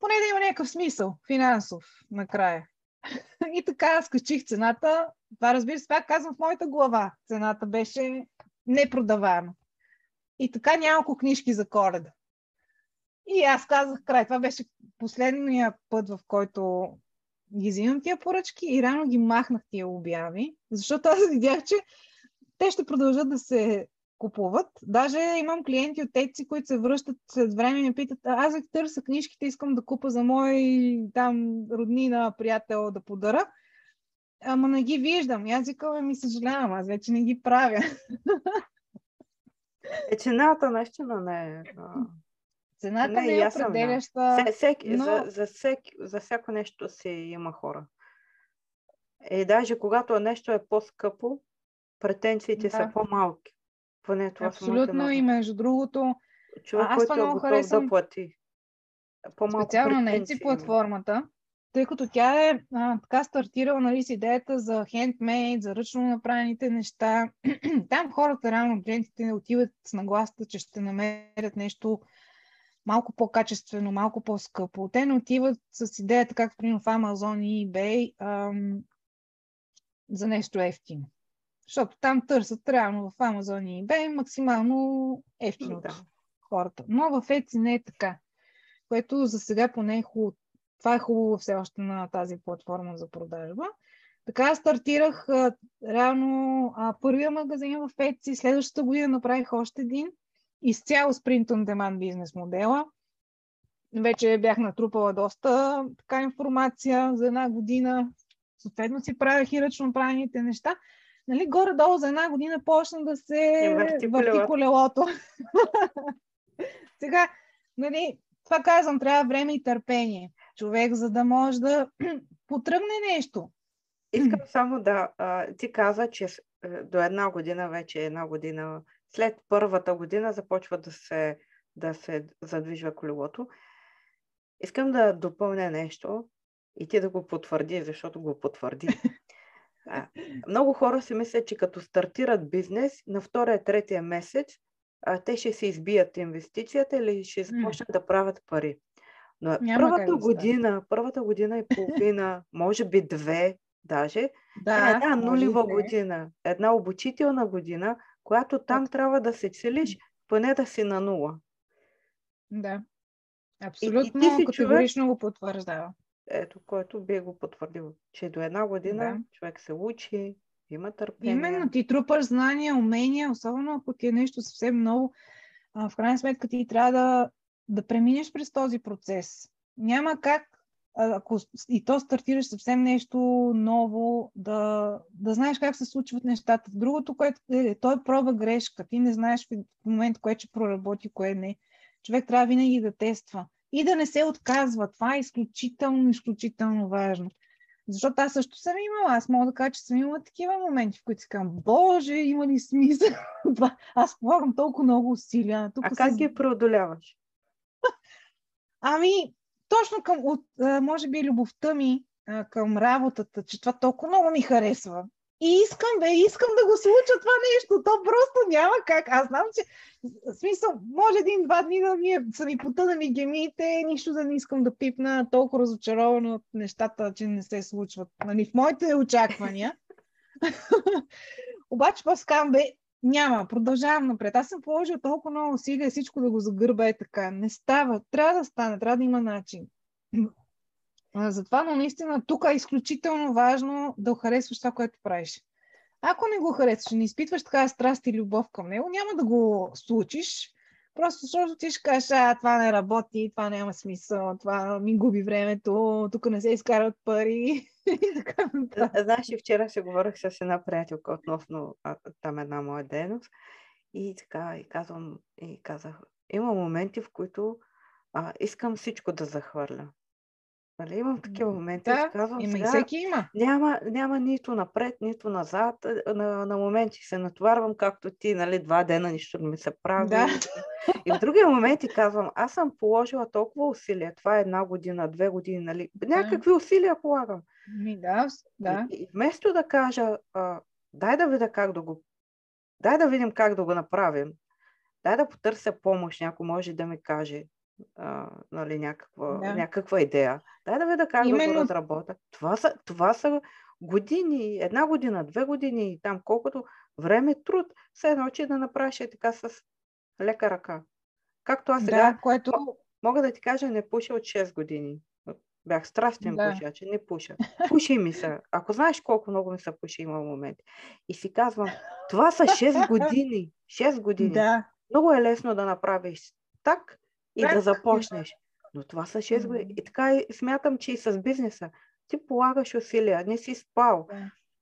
поне да има някакъв смисъл, финансов, накрая. (laughs) И така аз качих цената. Това разбира се, пак казвам в моята глава. Цената беше непродаваема. И така няколко книжки за коледа. И аз казах край. Това беше последния път, в който ги взимам тия поръчки и рано ги махнах тия обяви, защото аз видях, че те ще продължат да се купуват. Даже имам клиенти от Etsy, които се връщат след време и ме питат, «А, аз ги търся книжките, искам да купа за мой там роднина, приятел да подаря. Ама не ги виждам. И аз викам, ми съжалявам, аз вече не ги правя. (laughs) Е, цената наистина не е. Цената Не, не, е да. определяща. Се, всеки, но- за, за, всеки, за всяко нещо си има хора. И даже когато нещо е по-скъпо, претенциите Да. са по-малки. Поне това Абсолютно. И между другото, Човек, аз който е готов харесвам. да плати. По-малко специално на Etsy платформата, тъй като тя е а, така стартирала нали, с идеята за хендмейд, за ръчно направените неща. (clears throat) Там хората, реално клиентите не отиват с нагласата, че ще намерят нещо малко по-качествено, малко по-скъпо. Те не отиват с идеята, както примерно в Amazon и eBay, ам, за нещо ефтино. Защото там търсят реално в Amazon и eBay максимално ефтиното Да. хората. Но в Etsy не е така, което за сега поне е хубаво. Това е хубаво все още на тази платформа за продажба. Така стартирах а, реално а, първия магазин в Etsy, следващата година направих още един, изцяло с print on demand бизнес модела. Вече бях натрупала доста така информация за една година. Съответно си правях и ръчно правените неща. Нали, горе-долу за една година почна да се И върти върти колелото. (laughs) Сега, нали, това казвам, трябва време и търпение. Човек, за да може да (clears throat) потръгне нещо. Искам само да... А, ти каза, че е, до една година, вече една година, след първата година започва да се, да се задвижва колелото. Искам да допълня нещо и ти да го потвърди, защото го потвърди. А, много хора си мислят, че като стартират бизнес, на втория, третия месец, а, те ще се избият инвестицията или ще започнат да правят пари. Но Няма как първата година, първата година и половина, може би две даже, е Да, една може и нулева две. година, една обучителна година, която там Точно. трябва да се целиш поне да си на нула. Да. ти Абсолютно си човек- категорично го потвърждава. Ето, който би го потвърдил, че до една година Да. човек се учи, има търпение. Именно ти трупаш знания, умения, особено ако ти е нещо съвсем ново. А, в крайна сметка ти трябва да, да преминеш през този процес. Няма как, ако и то стартираш съвсем нещо ново, да, да знаеш как се случват нещата. Другото, което е, той е проба грешка. Ти не знаеш в момент кое ще проработи, кое не. Човек трябва винаги да тества. И да не се отказва. Това е изключително, изключително важно. Защото аз също съм имала. Аз мога да кажа, че съм имала такива моменти, в които си казвам, Боже, има ли смисъл? (laughs) Аз полагам толкова много усилия. Тук А как с- ги преодоляваш? Ами, точно към, от, може би, любовта ми към работата, че това толкова много ми харесва. И искам, бе, искам да го случа това нещо. То просто няма как. Аз знам, че в смисъл, може един-два дни да ми е, са ми потънали гемиите, нищо да не искам да пипна, толкова разочарована от нещата, че не се случват. Нали, в моите очаквания. (laughs) Обаче казвам, бе, няма, продължавам напред. Аз съм положил толкова много усилия всичко да го загърба е така. Не става. Трябва да стане, трябва да има начин. Затова, но наистина тук е изключително важно да харесваш това, което правиш. Ако не го харесваш, не изпитваш така страст и любов към него, няма да го случиш. Просто защото ти ще кажеш, а, това не работи, това няма смисъл, това ми губи времето, тук не се изкарват пари. (laughs) Знаеш, и вчера се говорих с една приятелка относно а, там една моя дейност и така, и казвам, и казах, има моменти, в които а, искам всичко да захвърля. Нали, имам такива моменти. Да, казвам, има сега, и всеки има. Няма, няма нито напред, нито назад. На, на моменти се натварвам, както ти, нали, два дена нищо не ми се прави. Да. И в други моменти казвам, аз съм положила толкова усилия. Това е една година, две години, нали. Някакви усилия полагам. Ми, да, да. И, и вместо да кажа, а, дай да видя как да го... Дай да видим как да го направим. Дай да потърся помощ, някой може да ми каже а, нали, някаква, да. някаква идея. Дай да видя как Именно... да го разработя. Това са, това са години, една година, две години, там колкото време, труд, се научи да направиш е така с лека ръка. Както аз сега, да, което... мога да ти кажа, не пуша от 6 години. Бях страстен да. пушач, не пуша. Пуши ми се. Ако знаеш колко много ми се пуши има моменти. И си казвам, това са 6 (laughs) години. 6 години. Да. Много е лесно да направиш так, и да започнеш. Но това са 6 години. И така и смятам, че и с бизнеса. Ти полагаш усилия, не си спал,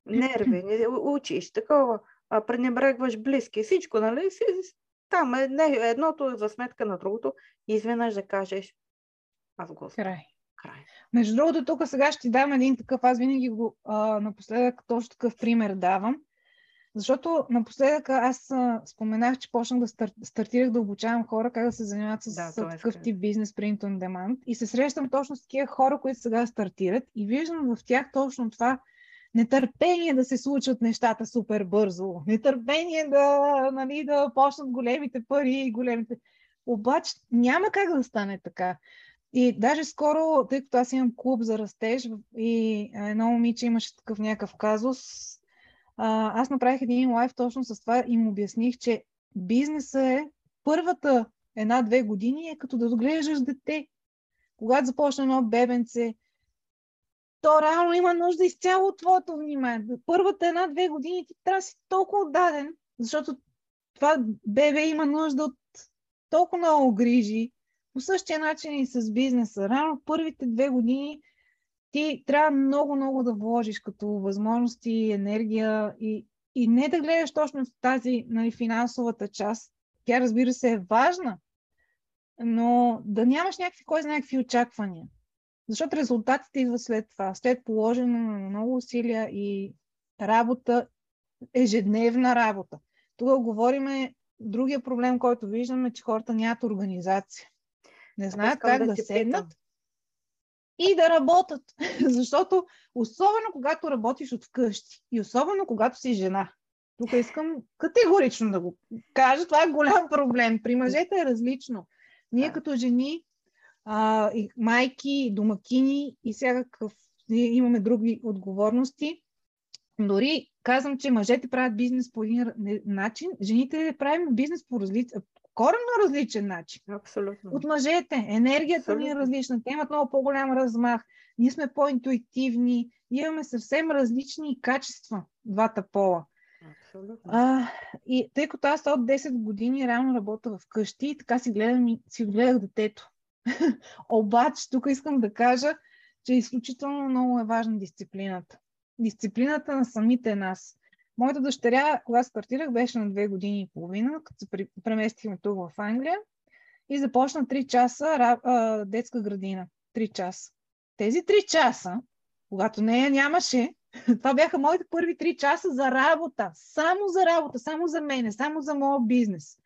нерви, не учиш, такова, пренебрегваш близки, всичко, нали? Си, там е, не, едното е за сметка на другото и изведнъж да кажеш аз го Край. Край. Между другото, тук сега ще ти дам един такъв, аз винаги го а, напоследък точно такъв пример давам. Защото напоследък аз споменах, че почнах да стар, стартирах да обучавам хора как да се занимават с, да, с е такъв тип бизнес, print on demand. И се срещам точно с такива хора, които сега стартират и виждам в тях точно това нетърпение да се случат нещата супер бързо, нетърпение да, нали, да почнат големите пари и големите... Обаче няма как да стане така. И даже скоро, тъй като аз имам клуб за растеж и едно момиче имаше такъв някакъв казус, аз направих един лайф точно с това и му обясних, че бизнеса е първата една-две години е като да доглеждаш дете. Когато започне едно бебенце, то реално има нужда изцяло от твоето внимание. Първата една-две години ти трябва да си толкова отдаден, защото това бебе има нужда от толкова много грижи. По същия начин и с бизнеса. Рано първите две години ти трябва много-много да вложиш като възможности, енергия и, и не да гледаш точно в тази нали, финансовата част. Тя, разбира се, е важна, но да нямаш някакви, кой знае, някакви очаквания. Защото резултатите идват след това, след положено на много усилия и работа, ежедневна работа. Тук говориме, другия проблем, който виждаме, че хората нямат организация. Не знаят как да, да седнат питам и да работят. (laughs) Защото особено когато работиш от вкъщи и особено когато си жена. Тук искам категорично да го кажа. Това е голям проблем. При мъжете е различно. Ние като жени, а, и майки, домакини и всякакъв имаме други отговорности. Дори казвам, че мъжете правят бизнес по един начин, жените правим бизнес по различен, коренно различен начин. Абсолютно. От мъжете. Енергията Абсолютно. ни е различна. Те имат много по-голям размах. Ние сме по-интуитивни. Имаме съвсем различни качества, двата пола. Абсолютно. А, и тъй като аз от 10 години реално работя в къщи и така си гледам и си гледах детето. (laughs) Обаче тук искам да кажа, че изключително много е важна дисциплината. Дисциплината на самите нас. Моята дъщеря, когато стартирах, беше на две години и половина, като се преместихме тук в Англия и започна 3 часа детска градина. 3 часа. Тези 3 часа, когато нея нямаше, (laughs) това бяха моите първи 3 часа за работа. Само за работа, само за мене, само за моят бизнес.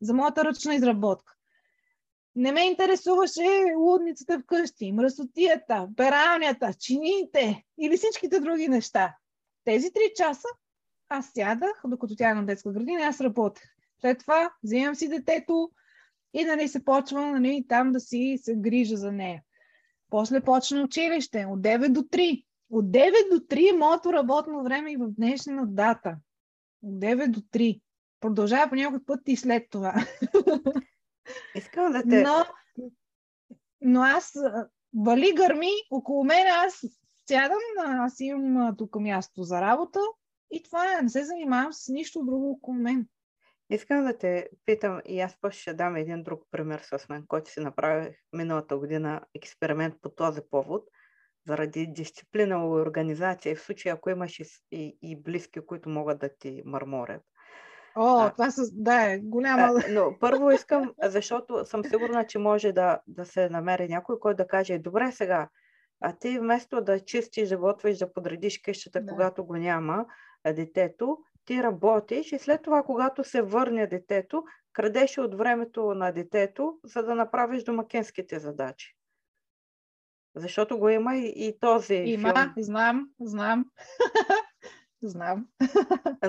За моята ръчна изработка. Не ме интересуваше лудницата вкъщи, мръсотията, пералнята, чиниите или всичките други неща. тези три часа аз сядах, докато тя е на детска градина, аз работех. След това вземам си детето и нали, се почва нали, там да си се грижа за нея. После почна училище от 9 до 3. От 9 до 3 е моето работно време и в днешна дата. От 9 до 3. Продължава по някой път и след това. Искам да те... Но, но аз вали гърми около мен, аз сядам, аз имам тук място за работа и това е, не се занимавам с нищо друго около мен. Искам да те питам и аз после ще дам един друг пример с мен, който си направих миналата година експеримент по този повод, заради дисциплина и организация, в случай ако имаш и, и близки, които могат да ти мърморят. О, а, това с... да, е голяма... А, но първо искам, защото съм сигурна, че може да, да се намери някой, който да каже, добре сега, а ти вместо да чистиш, да готвиш, да подредиш къщата, да. когато го няма детето, ти работиш и след това, когато се върне детето, крадеш от времето на детето, за да направиш домакинските задачи. Защото го има и, и този има, филм. знам, знам. (laughs) знам.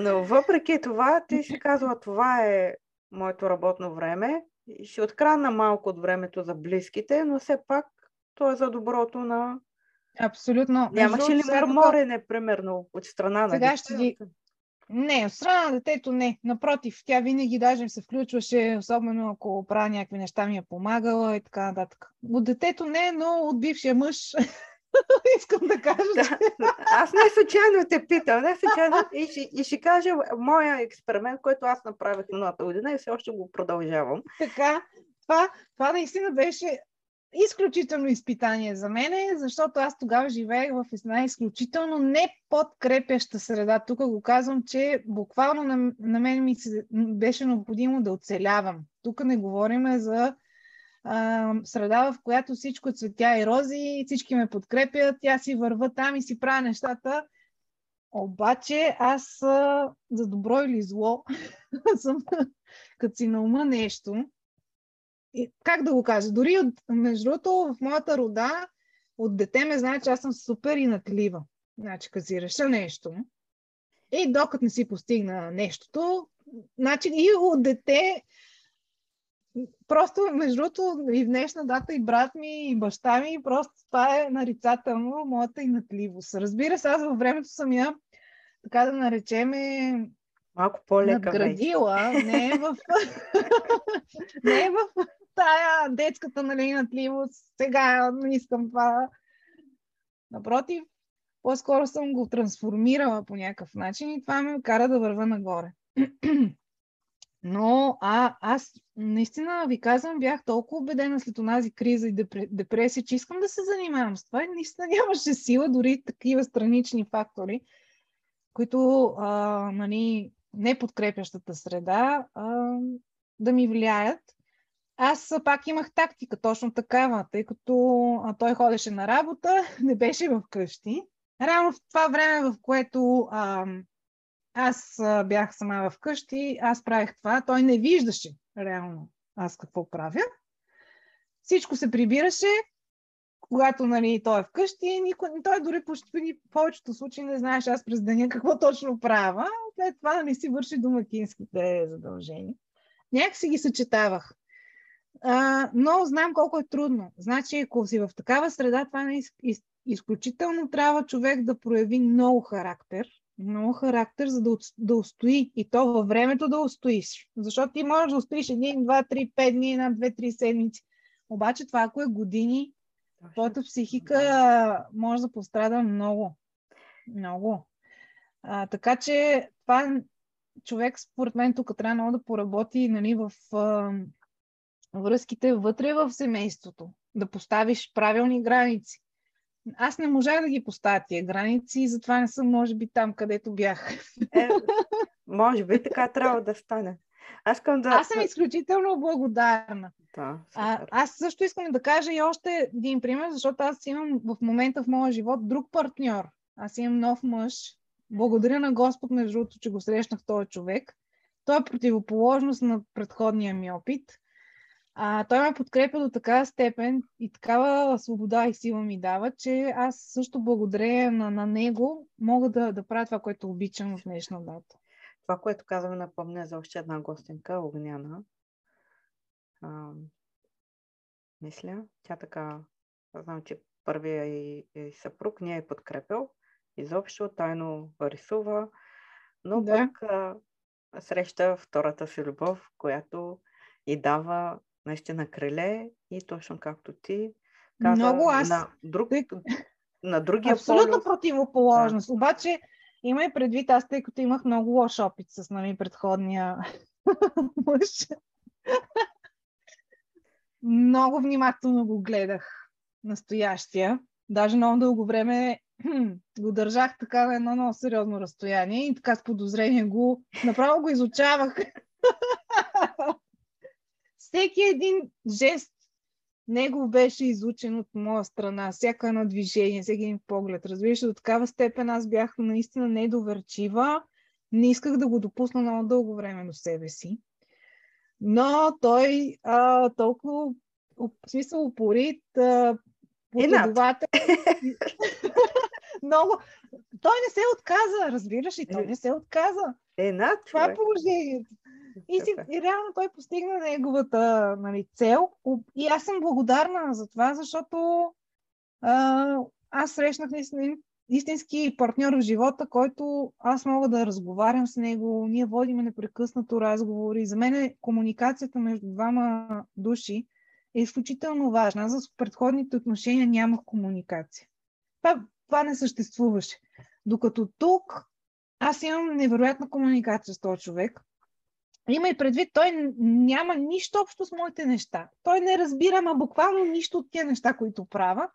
Но въпреки това, ти си казва, това е моето работно време. Ще открадна малко от времето за близките, но все пак то е за доброто на... Абсолютно. Нямаше ли мърморене, примерно, от страна на Сега ще ги, не, от страна на детето не. Напротив, тя винаги даже се включваше, особено ако правя някакви неща ми е помагала и така нататък. От детето не, но от бившия мъж (laughs) искам да кажа. Да, аз не случайно те питам, не случайно и ще, и ще кажа моя експеримент, който аз направих миналата година и все още го продължавам. Така, това, това наистина беше изключително изпитание за мене, защото аз тогава живеех в една изключително не подкрепяща среда. Тук го казвам, че буквално на, на мен ми се, беше необходимо да оцелявам. Тук не говорим за а, среда, в която всичко е цветя и рози, всички ме подкрепят, тя си върва там и си правя нещата. Обаче аз а, за добро или зло (laughs) съм, като си на ума нещо, как да го кажа, дори от, между другото в моята рода от дете ме знае, че аз съм супер инатлива. Значи, като си реша нещо и докато не си постигна нещото, значи и от дете просто, между другото, и в днешна дата и брат ми, и баща ми, просто това е нарицателно моята инатливост. Разбира се, аз във времето съм я, така да наречеме, Малко по-лека. Надградила, не е в... (laughs) не е в тая детската нали, натливост, сега не искам това. Напротив, по-скоро съм го трансформирала по някакъв начин и това ме кара да върва нагоре. (clears throat) Но а, аз наистина ви казвам, бях толкова убедена след онази криза и депресия, че искам да се занимавам с това и наистина (laughs) нямаше сила, дори такива странични фактори, които а, нали, не подкрепящата среда а, да ми влияят. Аз пак имах тактика точно такава, тъй като той ходеше на работа, (laughs) не беше в къщи. Рано в това време, в което а, аз бях сама в къщи, аз правих това, той не виждаше реално аз какво правя. Всичко се прибираше, когато нали, той е вкъщи, никой, той дори почти в повечето случаи не знаеш аз през деня какво точно правя. След това нали, си върши домакинските задължения. Някак си ги съчетавах. А, но знам колко е трудно. Значи, ако си в такава среда, това е из, изключително трябва човек да прояви много характер. Много характер, за да, да устои. И то във времето да устоиш. Защото ти можеш да устоиш един, два, три, пет дни, една, две, три седмици. Обаче това, ако е години, твоята психика може да пострада много. Много. А, така че това човек, според мен, тук трябва много да поработи нали, в а, връзките вътре в семейството, да поставиш правилни граници. Аз не можах да ги поставя тия граници и затова не съм, може би, там, където бях. Е, може би така трябва да стане. Аз, към да... аз съм изключително благодарна. Да, а, аз също искам да кажа и още един пример, защото аз имам в момента в моя живот друг партньор. Аз имам нов мъж. Благодаря на Господ, между другото, че го срещнах този човек. Той е противоположност на предходния ми опит. А, той ме подкрепя до такава степен и такава свобода и сила ми дава, че аз също благодаря на, на него мога да, да правя това, което обичам в днешна дата. Това, което казваме, напомня за още една гостенка, Огняна. А, мисля, тя така, знам, че първия и, и съпруг не е подкрепил. Изобщо тайно рисува, но да. пък а, среща втората си любов, която и дава наистина криле и точно както ти каза, Много аз... на, друг, на другия Абсолютно полюс. противоположност. Да. Обаче има и предвид, аз тъй като имах много лош опит с нали, предходния (laughs) мъж. много внимателно го гледах настоящия. Даже много дълго време (clears throat) го държах така на едно много сериозно разстояние и така с подозрение го направо го изучавах. (laughs) Всеки един жест него беше изучен от моя страна, всяка едно движение, всеки един поглед. Разбираш, до такава степен аз бях наистина недоверчива. Не исках да го допусна много дълго време до себе си. Но той а, толкова, в смисъл, упорит, последовател. (laughs) много. Той не се отказа, разбираш ли? Той не се отказа. Е, над, Това е положението. И, си, и реално той постигна неговата нали, цел. И аз съм благодарна за това, защото а, аз срещнах наистина истински партньор в живота, който аз мога да разговарям с него. Ние водиме непрекъснато разговори. За мен е комуникацията между двама души е изключително важна. Аз в предходните отношения нямах комуникация. Това, това не съществуваше. Докато тук аз имам невероятна комуникация с този човек. Има и предвид, той няма нищо общо с моите неща. Той не разбира, ма буквално нищо от тези неща, които правя.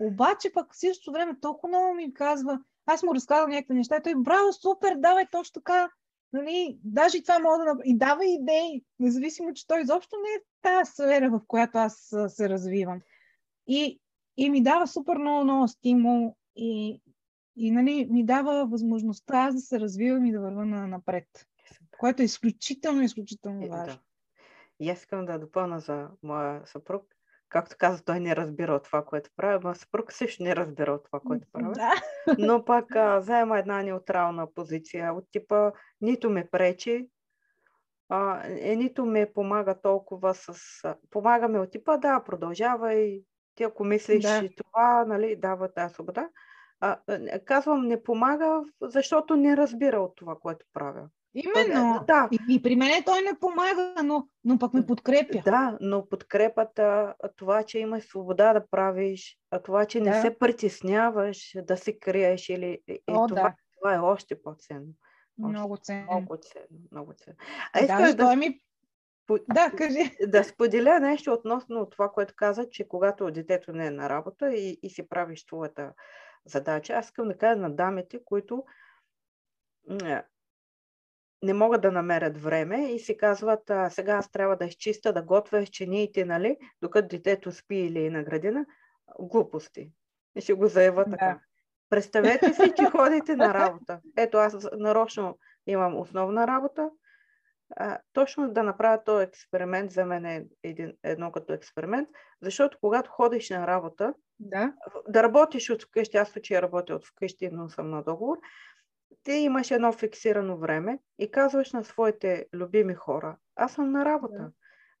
Обаче пък в същото време толкова много ми казва, аз му разказвам някакви неща и той, браво, супер, давай точно така. Нали, даже и това мога да. И дава идеи, независимо, че той изобщо не е тази сфера, в която аз се развивам. И, и ми дава супер много, много стимул и, и нали, ми дава възможността аз да се развивам и да вървя на, напред което е изключително, изключително важно. Да. И аз искам да допълна за моя съпруг. Както каза, той не разбира от това, което прави. Моя съпруг също не разбира от това, което прави. Да. Но пак а, заема една неутрална позиция от типа нито ме пречи, а, е, нито ме помага толкова с... Помага ме от типа, да, продължавай, ти ако мислиш да. това, нали, дава тази свобода. А, казвам, не помага, защото не разбира от това, което правя. Именно. Да. И, и при мен той не помага, но, но пък ме подкрепя. Да, но подкрепата, това, че имаш свобода да правиш, това, че да. не се притесняваш да се криеш или О, това, да. това е още по-ценно. Много ценно. Много ценно. Много ценно. А да, да, ми... Да, кажи. Да споделя нещо относно това, което каза, че когато детето не е на работа и, и си правиш твоята задача, аз искам да кажа на дамите, които не могат да намерят време и си казват, а, сега аз трябва да изчиста, да готвя чиниите, нали, докато детето спи или е на градина. Глупости. И ще го заявя да. така. Представете си, че (laughs) ходите на работа. Ето аз нарочно имам основна работа. А, точно да направя този експеримент за мен е един, едно като експеримент, защото когато ходиш на работа, да, да работиш от вкъщи, аз случай работя от вкъщи, но съм на договор, ти имаш едно фиксирано време и казваш на своите любими хора, аз съм на работа. Да.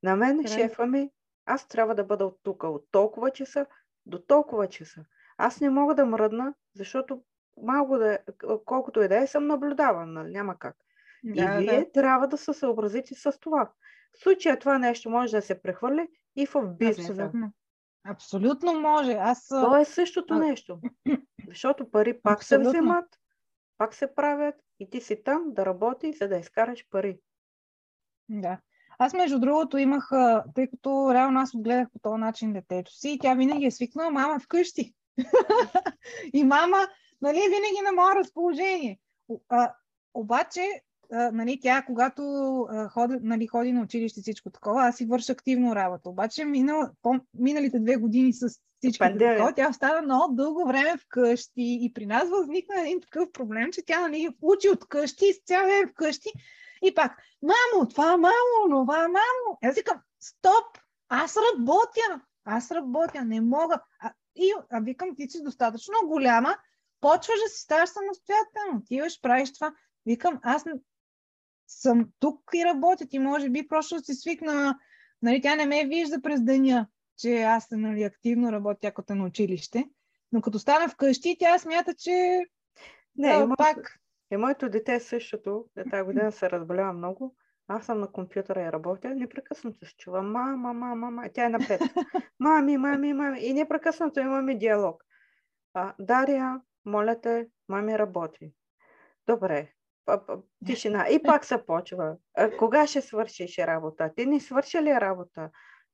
На мен, да. шефа ми, аз трябва да бъда от тук от толкова часа до толкова часа. Аз не мога да мръдна, защото малко да, колкото и да е, съм наблюдаван, нали? няма как. Да, и вие да. трябва да се съобразите с това. В случая това нещо може да се прехвърли и в бизнеса. Абсолютно. Абсолютно може. Аз... То е същото нещо. Защото пари пак Абсолютно. се вземат, пак се правят и ти си там да работи, за да изкараш пари. Да. Аз, между другото, имах, тъй като реално аз отгледах по този начин детето си, и тя винаги е свикнала мама вкъщи. (laughs) и мама, нали, винаги на мое разположение. А, обаче, а, нали, тя, когато а, ходи, нали, ходи на училище всичко такова, аз си върша активно работа. Обаче, минал, по, миналите две години с всички такова, тя остана много дълго време вкъщи и при нас възникна един такъв проблем, че тя нали, учи от къщи и с цял ден вкъщи и пак, мамо, това, мамо, това, мамо. Аз викам, стоп, аз работя, аз работя, не мога. А, и, а викам, ти си достатъчно голяма, почваш да си ставаш самостоятелно, отиваш, правиш това. Викам, аз съм тук и работя. Ти може би просто си свикна, нали, тя не ме вижда през деня, че аз нали, активно работя, ако на училище. Но като стана вкъщи, тя смята, че не, да, и моето, пак... И моето дете е същото. Тази година се разболява много. Аз съм на компютъра и работя, непрекъснато се чува мама, мама, мама. Тя е на пет. (laughs) Мами, мами, мами. И непрекъснато имаме диалог. А, Дария, моля те, мами работи. Добре, тишина. И (laughs) пак се почва. Кога ще свършиш работа? Ти не свърши ли работа?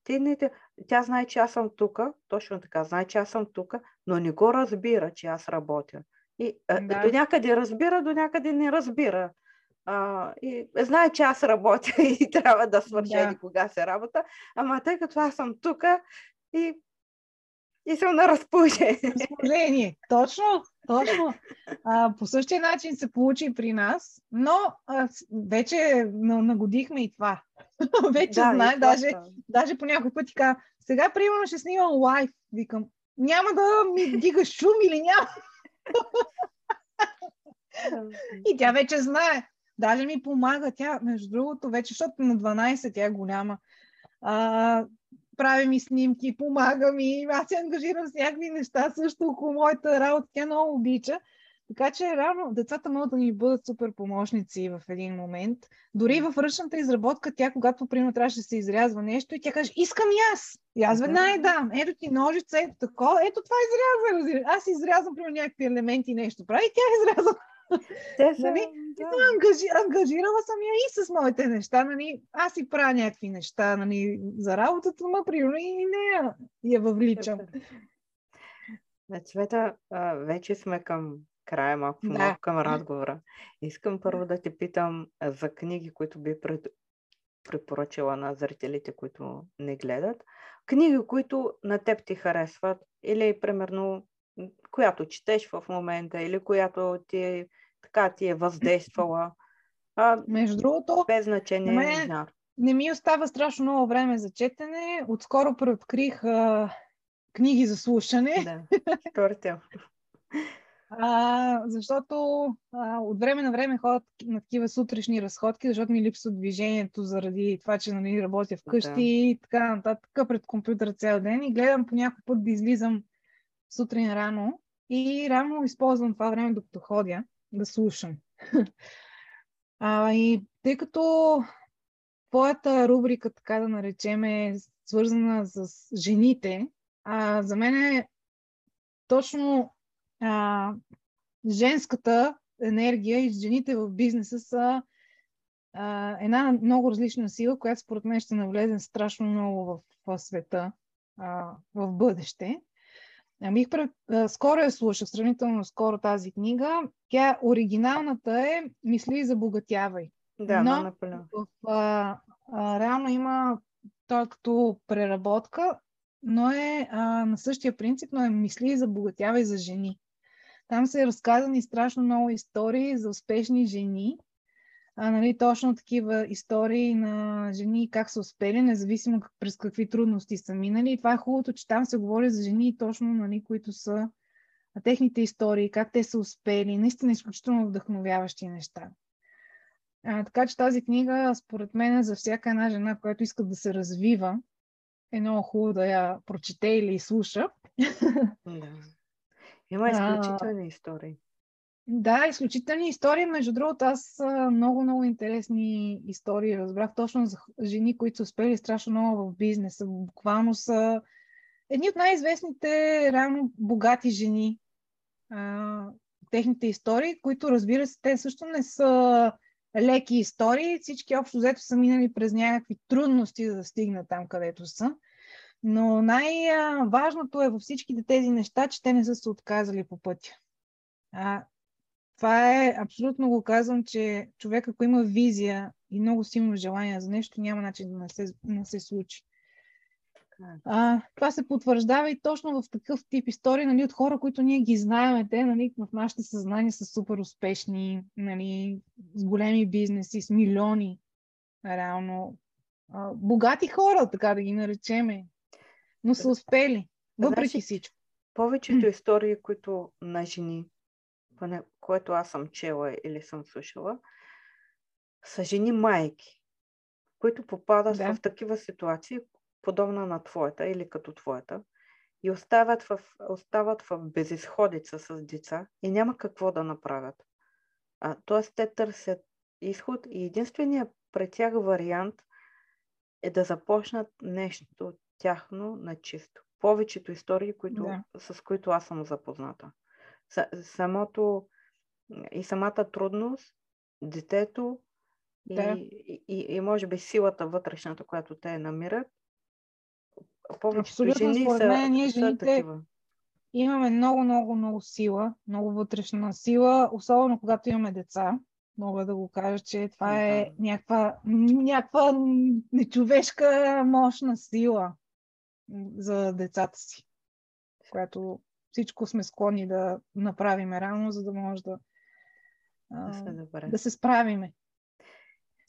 Ти не, тя знае, че аз съм тук, точно така, знае, че аз съм тук, но не го разбира, че аз работя. И да. до някъде разбира, до някъде не разбира. А, и знае, че аз работя (laughs) и трябва да свърша да. кога се работа, ама тъй като аз съм тук и, и съм на разположение. Разположение, точно, точно. А, по същия начин се получи при нас, но а, вече нагодихме и това. (laughs) вече да, знае, даже, даже по някой път така, сега примерно ще снимам лайф, викам, няма да ми дигаш шум или няма. и тя вече знае. Даже ми помага тя, между другото, вече, защото на 12 тя е голяма. А, прави ми снимки, (laughs) помага ми, аз се ангажирам с някакви неща също около моята работа. Тя много обича. Така че рано децата могат да ни бъдат супер помощници в един момент. Дори в ръчната изработка, тя, когато примерно трябваше да се изрязва нещо, и тя каже, искам и аз. И аз веднага дам. Ето ти ножица, ето такова, ето това изрязва. Аз изрязвам примерно някакви елементи нещо. Прави, тя (laughs) изрязва те са, нали? да. ангажи, ангажирала съм я и с моите неща. Нали? Аз си правя някакви неща нали, за работата, но примерно и не я, въвличам. На цвета, вече сме към края, малко да. към разговора. Искам първо да те питам за книги, които би пред, препоръчала на зрителите, които не гледат. Книги, които на теб ти харесват или примерно която четеш в момента или която ти е, така ти е въздействала. А, Между другото, без значение. Не, не ми остава страшно много време за четене. Отскоро преоткрих а, книги за слушане. Да, (laughs) А, защото а, от време на време ходят на такива сутрешни разходки, защото ми липсва движението заради това, че нали, работя вкъщи да. и така нататък пред компютъра цял ден и гледам по някой път да излизам сутрин рано и рано използвам това време, докато ходя, да слушам. (laughs) а, и тъй като твоята рубрика, така да наречем, е свързана с жените, а, за мен е точно а, женската енергия и жените в бизнеса са а, една много различна сила, която според мен ще навлезе страшно много в, в света а, в бъдеще. Ами, скоро я слушах, сравнително скоро тази книга. Тя, оригиналната е Мисли и забогатявай. Да, Но напълно. В, а, а, реално има той като преработка, но е а, на същия принцип, но е Мисли и забогатявай за жени. Там са разказани страшно много истории за успешни жени, а, нали, точно такива истории на жени, как са успели, независимо как, през какви трудности са минали. И това е хубавото, че там се говори за жени, точно, нали, които са а, техните истории, как те са успели. Наистина изключително вдъхновяващи неща. А, така че тази книга, според мен, за всяка една жена, която иска да се развива, е много хубаво да я прочете или слуша. Да. Има изключителни истории. Да, изключителни истории. Между другото, аз много, много интересни истории разбрах точно за жени, които са успели страшно много в бизнеса. Буквално са едни от най-известните, реално богати жени. Техните истории, които, разбира се, те също не са леки истории. Всички общо взето са минали през някакви трудности да стигнат там, където са. Но най-важното е във всичките тези неща, че те не са се отказали по пътя. А, това е, абсолютно го казвам, че човек, ако има визия и много силно желание за нещо, няма начин да не се, не се случи. А, това се потвърждава и точно в такъв тип истории нали, от хора, които ние ги знаем, те нали, в нашите съзнания са супер успешни, нали, с големи бизнеси, с милиони реално. А, богати хора, така да ги наречеме, но са успели, въпреки значи, всичко. Повечето истории, които на жени, поне, което аз съм чела или съм слушала, са жени майки, които попадат да. в такива ситуации, подобна на твоята или като твоята, и остават в, остават в безисходица с деца и няма какво да направят. А, тоест те търсят изход и единственият пред тях вариант е да започнат нещо тяхно на чисто. Повечето истории, които, да. с които аз съм запозната. Самото и самата трудност, детето да. и, и, и може би силата вътрешната, която те намират, повечето жени са, мен, ние жените са такива. Имаме много, много, много сила, много вътрешна сила, особено когато имаме деца. Мога да го кажа, че това е някаква, някаква нечовешка мощна сила за децата си, която всичко сме склонни да направим рано, за да може да, да, да се справиме.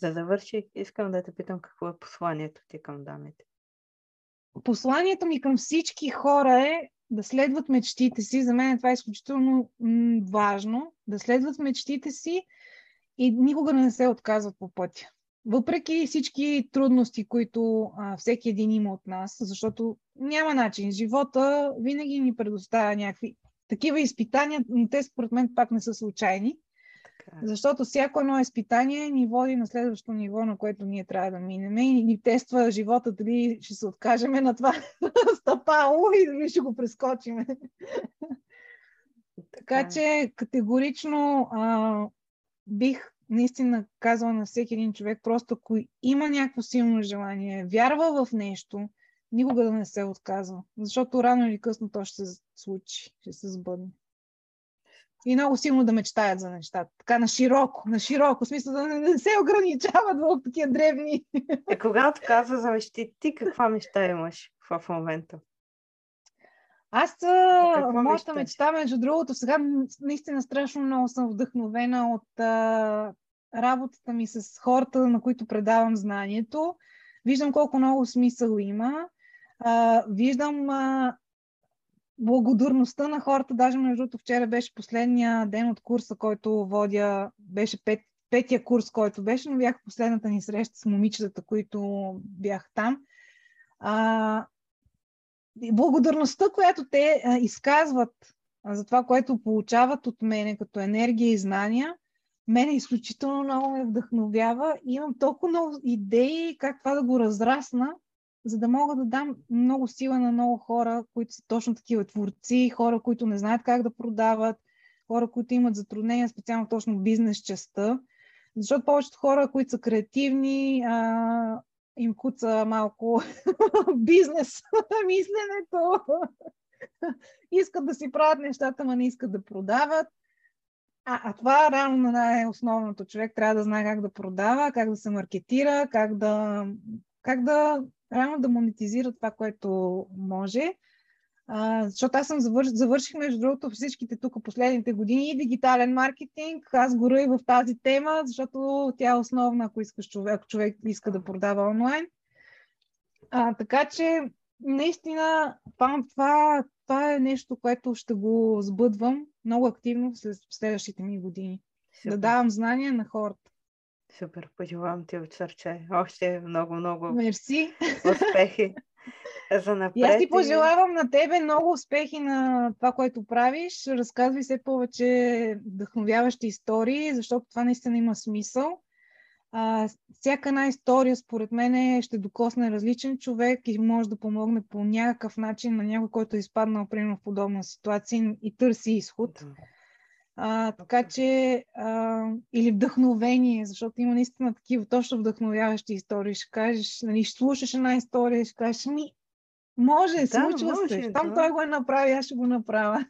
За да върши, искам да те питам какво е посланието ти към дамите посланието ми към всички хора е да следват мечтите си. За мен това е изключително важно. Да следват мечтите си и никога не се отказват по пътя. Въпреки всички трудности, които а, всеки един има от нас, защото няма начин. Живота винаги ни предоставя някакви такива изпитания, но те според мен пак не са случайни. Защото всяко едно изпитание ни води на следващото ниво, на което ние трябва да минем и ни тества живота, дали ще се откажем на това (laughs) стъпало и дали ще го прескочиме. така е. че категорично а, бих наистина казала на всеки един човек, просто ако има някакво силно желание, вярва в нещо, никога да не се отказва. Защото рано или късно то ще се случи, ще се сбъдне и много силно да мечтаят за нещата. Така на широко, на широко, в смисъл да не се ограничават в такива древни. Е, когато каза за мечти, ти каква мечта имаш в момента? Аз, моята мечта, между другото, сега наистина страшно много съм вдъхновена от а, работата ми с хората, на които предавам знанието. Виждам колко много смисъл има. А, виждам а, благодарността на хората, даже между другото вчера беше последния ден от курса, който водя, беше пет, петия курс, който беше, но бях последната ни среща с момичетата, които бях там. А, благодарността, която те а, изказват а, за това, което получават от мене като енергия и знания, мене изключително много ме вдъхновява и имам толкова много идеи как това да го разрасна, за да мога да дам много сила на много хора, които са точно такива творци, хора, които не знаят как да продават, хора, които имат затруднения, специално точно бизнес частта. Защото повечето хора, които са креативни, а, им куца малко (laughs) бизнес мисленето. искат да си правят нещата, но не искат да продават. А, а това на най-основното. Човек трябва да знае как да продава, как да се маркетира, как да, как да рано да монетизира това, което може. А, защото аз съм завърш, завърших, между другото, всичките тук последните години и дигитален маркетинг. Аз горя и в тази тема, защото тя е основна, ако искаш човек, ако човек иска да продава онлайн. А, така че, наистина, това, това, е нещо, което ще го сбъдвам много активно в следващите ми години. Супер. Да давам знания на хората. Супер, пожелавам ти от сърце. Още много, много Мерси. успехи (laughs) (laughs) за напред. И аз ти пожелавам на тебе много успехи на това, което правиш. Разказвай все повече вдъхновяващи истории, защото това наистина има смисъл. А, всяка една история, според мен, ще докосне различен човек и може да помогне по някакъв начин на някой, който е изпаднал примерно в подобна ситуация и търси изход. А, така че, а, или вдъхновение, защото има наистина такива точно вдъхновяващи истории. Ще кажеш, нали, ще слушаш една история ще кажеш, ми, може, да, случва може, се. Там да. той го е направи, аз ще го направя.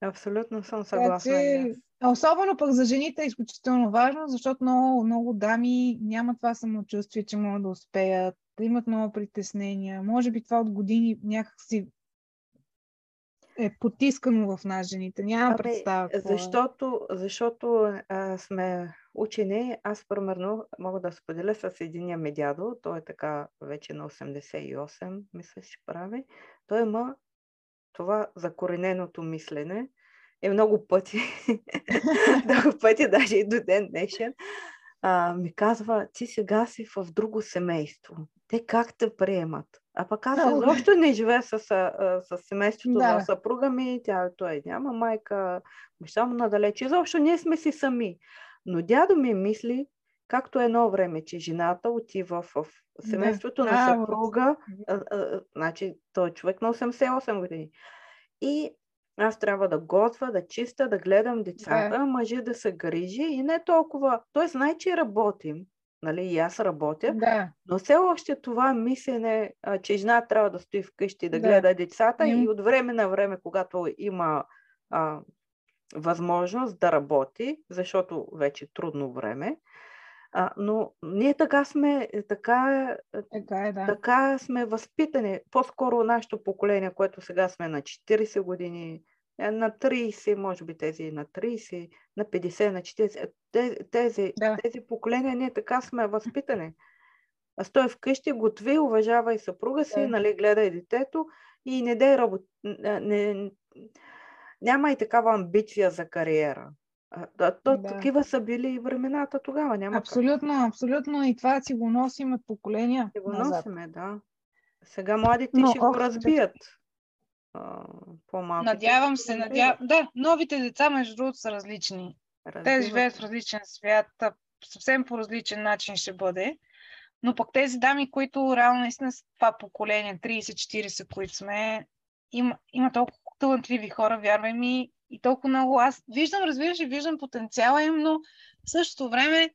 Абсолютно съм съгласна. че, особено пък за жените е изключително важно, защото много, много дами нямат това самочувствие, че могат да успеят, имат много притеснения. Може би това от години някак си е потискано в нас жените. Няма Абе, представа. Е. защото, защото а, сме учени, аз примерно мога да споделя с единия ми дядо, той е така вече на 88, мисля, ще прави. Той има това закорененото мислене е много пъти, (laughs) много пъти, даже и до ден днешен, а, ми казва, ти сега си в друго семейство. Те как те приемат? А пък аз Много. изобщо не живея с, с семейството Да. на съпруга ми, тя той няма майка, баща му надалеч. Изобщо ние сме си сами. Но дядо ми мисли, както едно време, че жената отива в семейството на браво. съпруга, а, а, значи той е човек на 88 години. И аз трябва да готвя, да чиста, да гледам децата, Да. мъжа да се грижи и не толкова. Той знае, че работим, нали, и аз работя, Да, но все още това мислене, че жена трябва да стои вкъщи да Да. гледа децата Им. и от време на време, когато има а, възможност да работи, защото вече е трудно време. А, но ние така сме, така, така е, да. така сме възпитани. По-скоро нашето поколение, което сега сме на 40 години, на 30, може би тези на 30, на 50, на 40, е, тези, тези, Да. тези поколения, ние така сме възпитани. А стой вкъщи, готви, уважавай съпруга си, Да. нали, гледай детето и не дай работа. Не, няма и такава амбиция за кариера. Да, то, Да. Такива са били и времената тогава. Няма как Абсолютно, абсолютно. И това си го носим от поколения да го назад. носиме, да. Сега младите Но, ще ох, го разбият. А, по-малко. Надявам се, надявам. Да, новите деца, между другото, са различни. Те живеят в различен свят, съвсем по различен начин ще бъде. Но пък тези дами, които реално наистина с това поколение, 30-40, които сме, има, има толкова талантливи хора, вярвай ми, и толкова много. Аз виждам, разбираш, и виждам потенциала им, но в същото време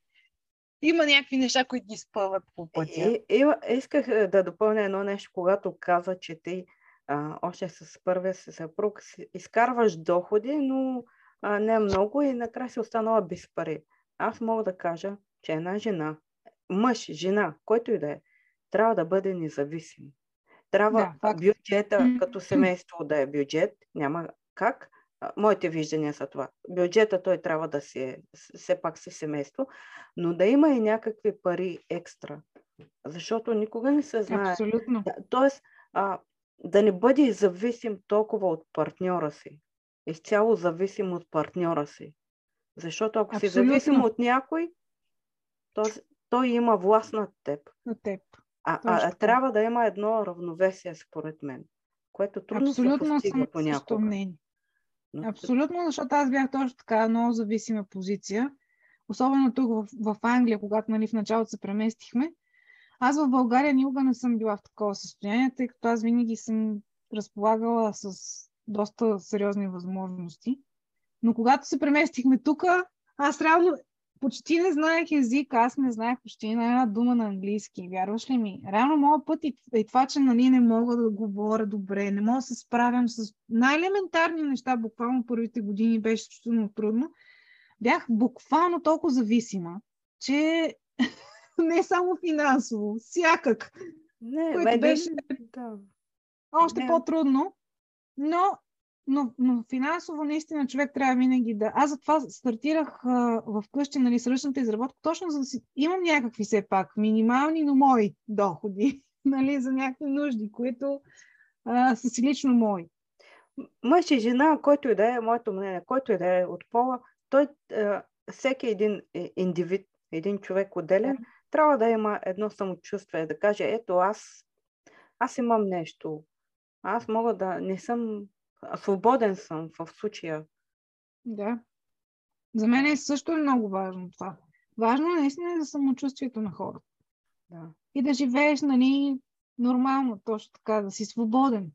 има някакви неща, които ги спъват по пътя. И, и, исках е, да допълня едно нещо, когато каза, че ти а, още с първия си съпруг изкарваш доходи, но а, не много и накрая си останала без пари. Аз мога да кажа, че една жена, мъж, жена, който и да е, трябва да бъде независим. Трябва Да, факт. бюджета като семейство да е бюджет, няма как. Моите виждания са това. Бюджета той трябва да си е, все пак си семейство, но да има и някакви пари екстра. Защото никога не се знае. Абсолютно. Тоест, а, да не бъде зависим толкова от партньора си. Изцяло зависим от партньора си. Защото ако си Абсолютно. зависим от някой, то, той има власт над теб. На теб. А, а, а трябва да има едно равновесие, според мен, което трудно се Абсолютно съм постига същото понякога. мнение. Но- Абсолютно, защото аз бях точно така много зависима позиция. Особено тук в, в Англия, когато нали, в началото се преместихме. Аз в България никога не съм била в такова състояние, тъй като аз винаги съм разполагала с доста сериозни възможности. Но когато се преместихме тук, аз реално почти не знаех език, аз не знаех почти на една дума на английски. Вярваш ли ми? Реално моят път и, и това, че нали, не мога да говоря добре, не мога да се справям с най-елементарни неща, буквално първите години беше изключително трудно. Бях буквално толкова зависима, че (laughs) (laughs) не само финансово, всякак, Не, което бе, беше да. още Не. по-трудно, но, но, но финансово наистина човек трябва винаги да... Аз затова стартирах а, в къщи, нали, с ръчната изработка, точно за да си... Имам някакви все пак минимални, но мои доходи, (laughs) нали, за някакви нужди, които а, са си лично мои. Мъж и жена, който и да е, моето мнение, който и да е от пола, той, е, всеки един е, индивид, един човек отделен, трябва да има едно самочувствие, да каже, ето аз, аз имам нещо, аз мога да не съм, свободен съм в случая. Да. За мен е също е много важно това. Важно е наистина за самочувствието на хората. Да. И да живееш, нали, нормално, точно така, да си свободен.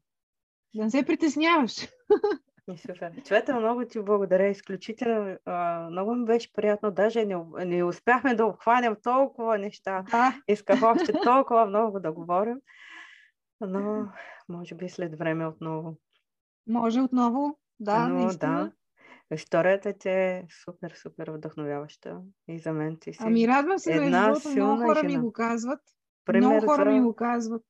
Да не се притесняваш. (laughs) И супер. Цвета, много ти благодаря. Изключително. А, много ми беше приятно. Даже не, не успяхме да обхванем толкова неща. Да, Исках още толкова много да говорим. Но може би след време отново. може отново. Да, но наистина. да. Историята ти е супер, супер вдъхновяваща. И за мен ти си Ами радвам се, една другото, много хора ми жена. го казват. пример много хора за... ми го казват.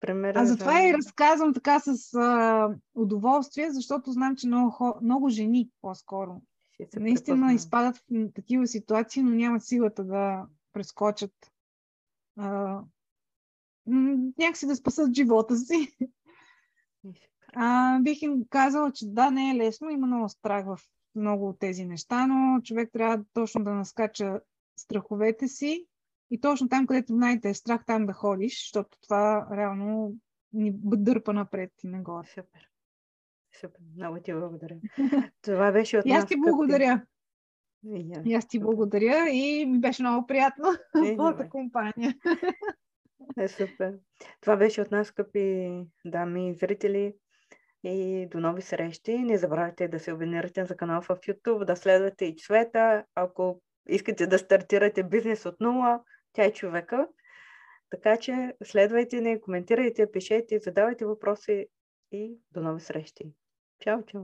Пример. А затова и разказвам така с а, удоволствие, защото знам, че много, много жени по-скоро наистина препозна. изпадат в такива ситуации, но нямат силата да прескочат. А, някакси да спасат живота си. А, бих им казала, че да, не е лесно, има много страх в много от тези неща, но човек трябва точно да наскача страховете си и точно там, където знаете е страх, там да ходиш, защото това реално ни дърпа напред и нагоре. Супер. Супер. Много ти благодаря. (laughs) Това беше от нас. И аз ти благодаря. И аз ти благодаря и ми беше много приятно (laughs) е, твоята компания. Е, супер. Това беше от нас, скъпи дами и зрители. И до нови срещи. Не забравяйте да се абонирате за канал в YouTube, да следвате и Цвета. Ако искате да стартирате бизнес от нула, тя е човека. Така че следвайте ни, коментирайте, пишете, задавайте въпроси и до нови срещи. Чао, чао!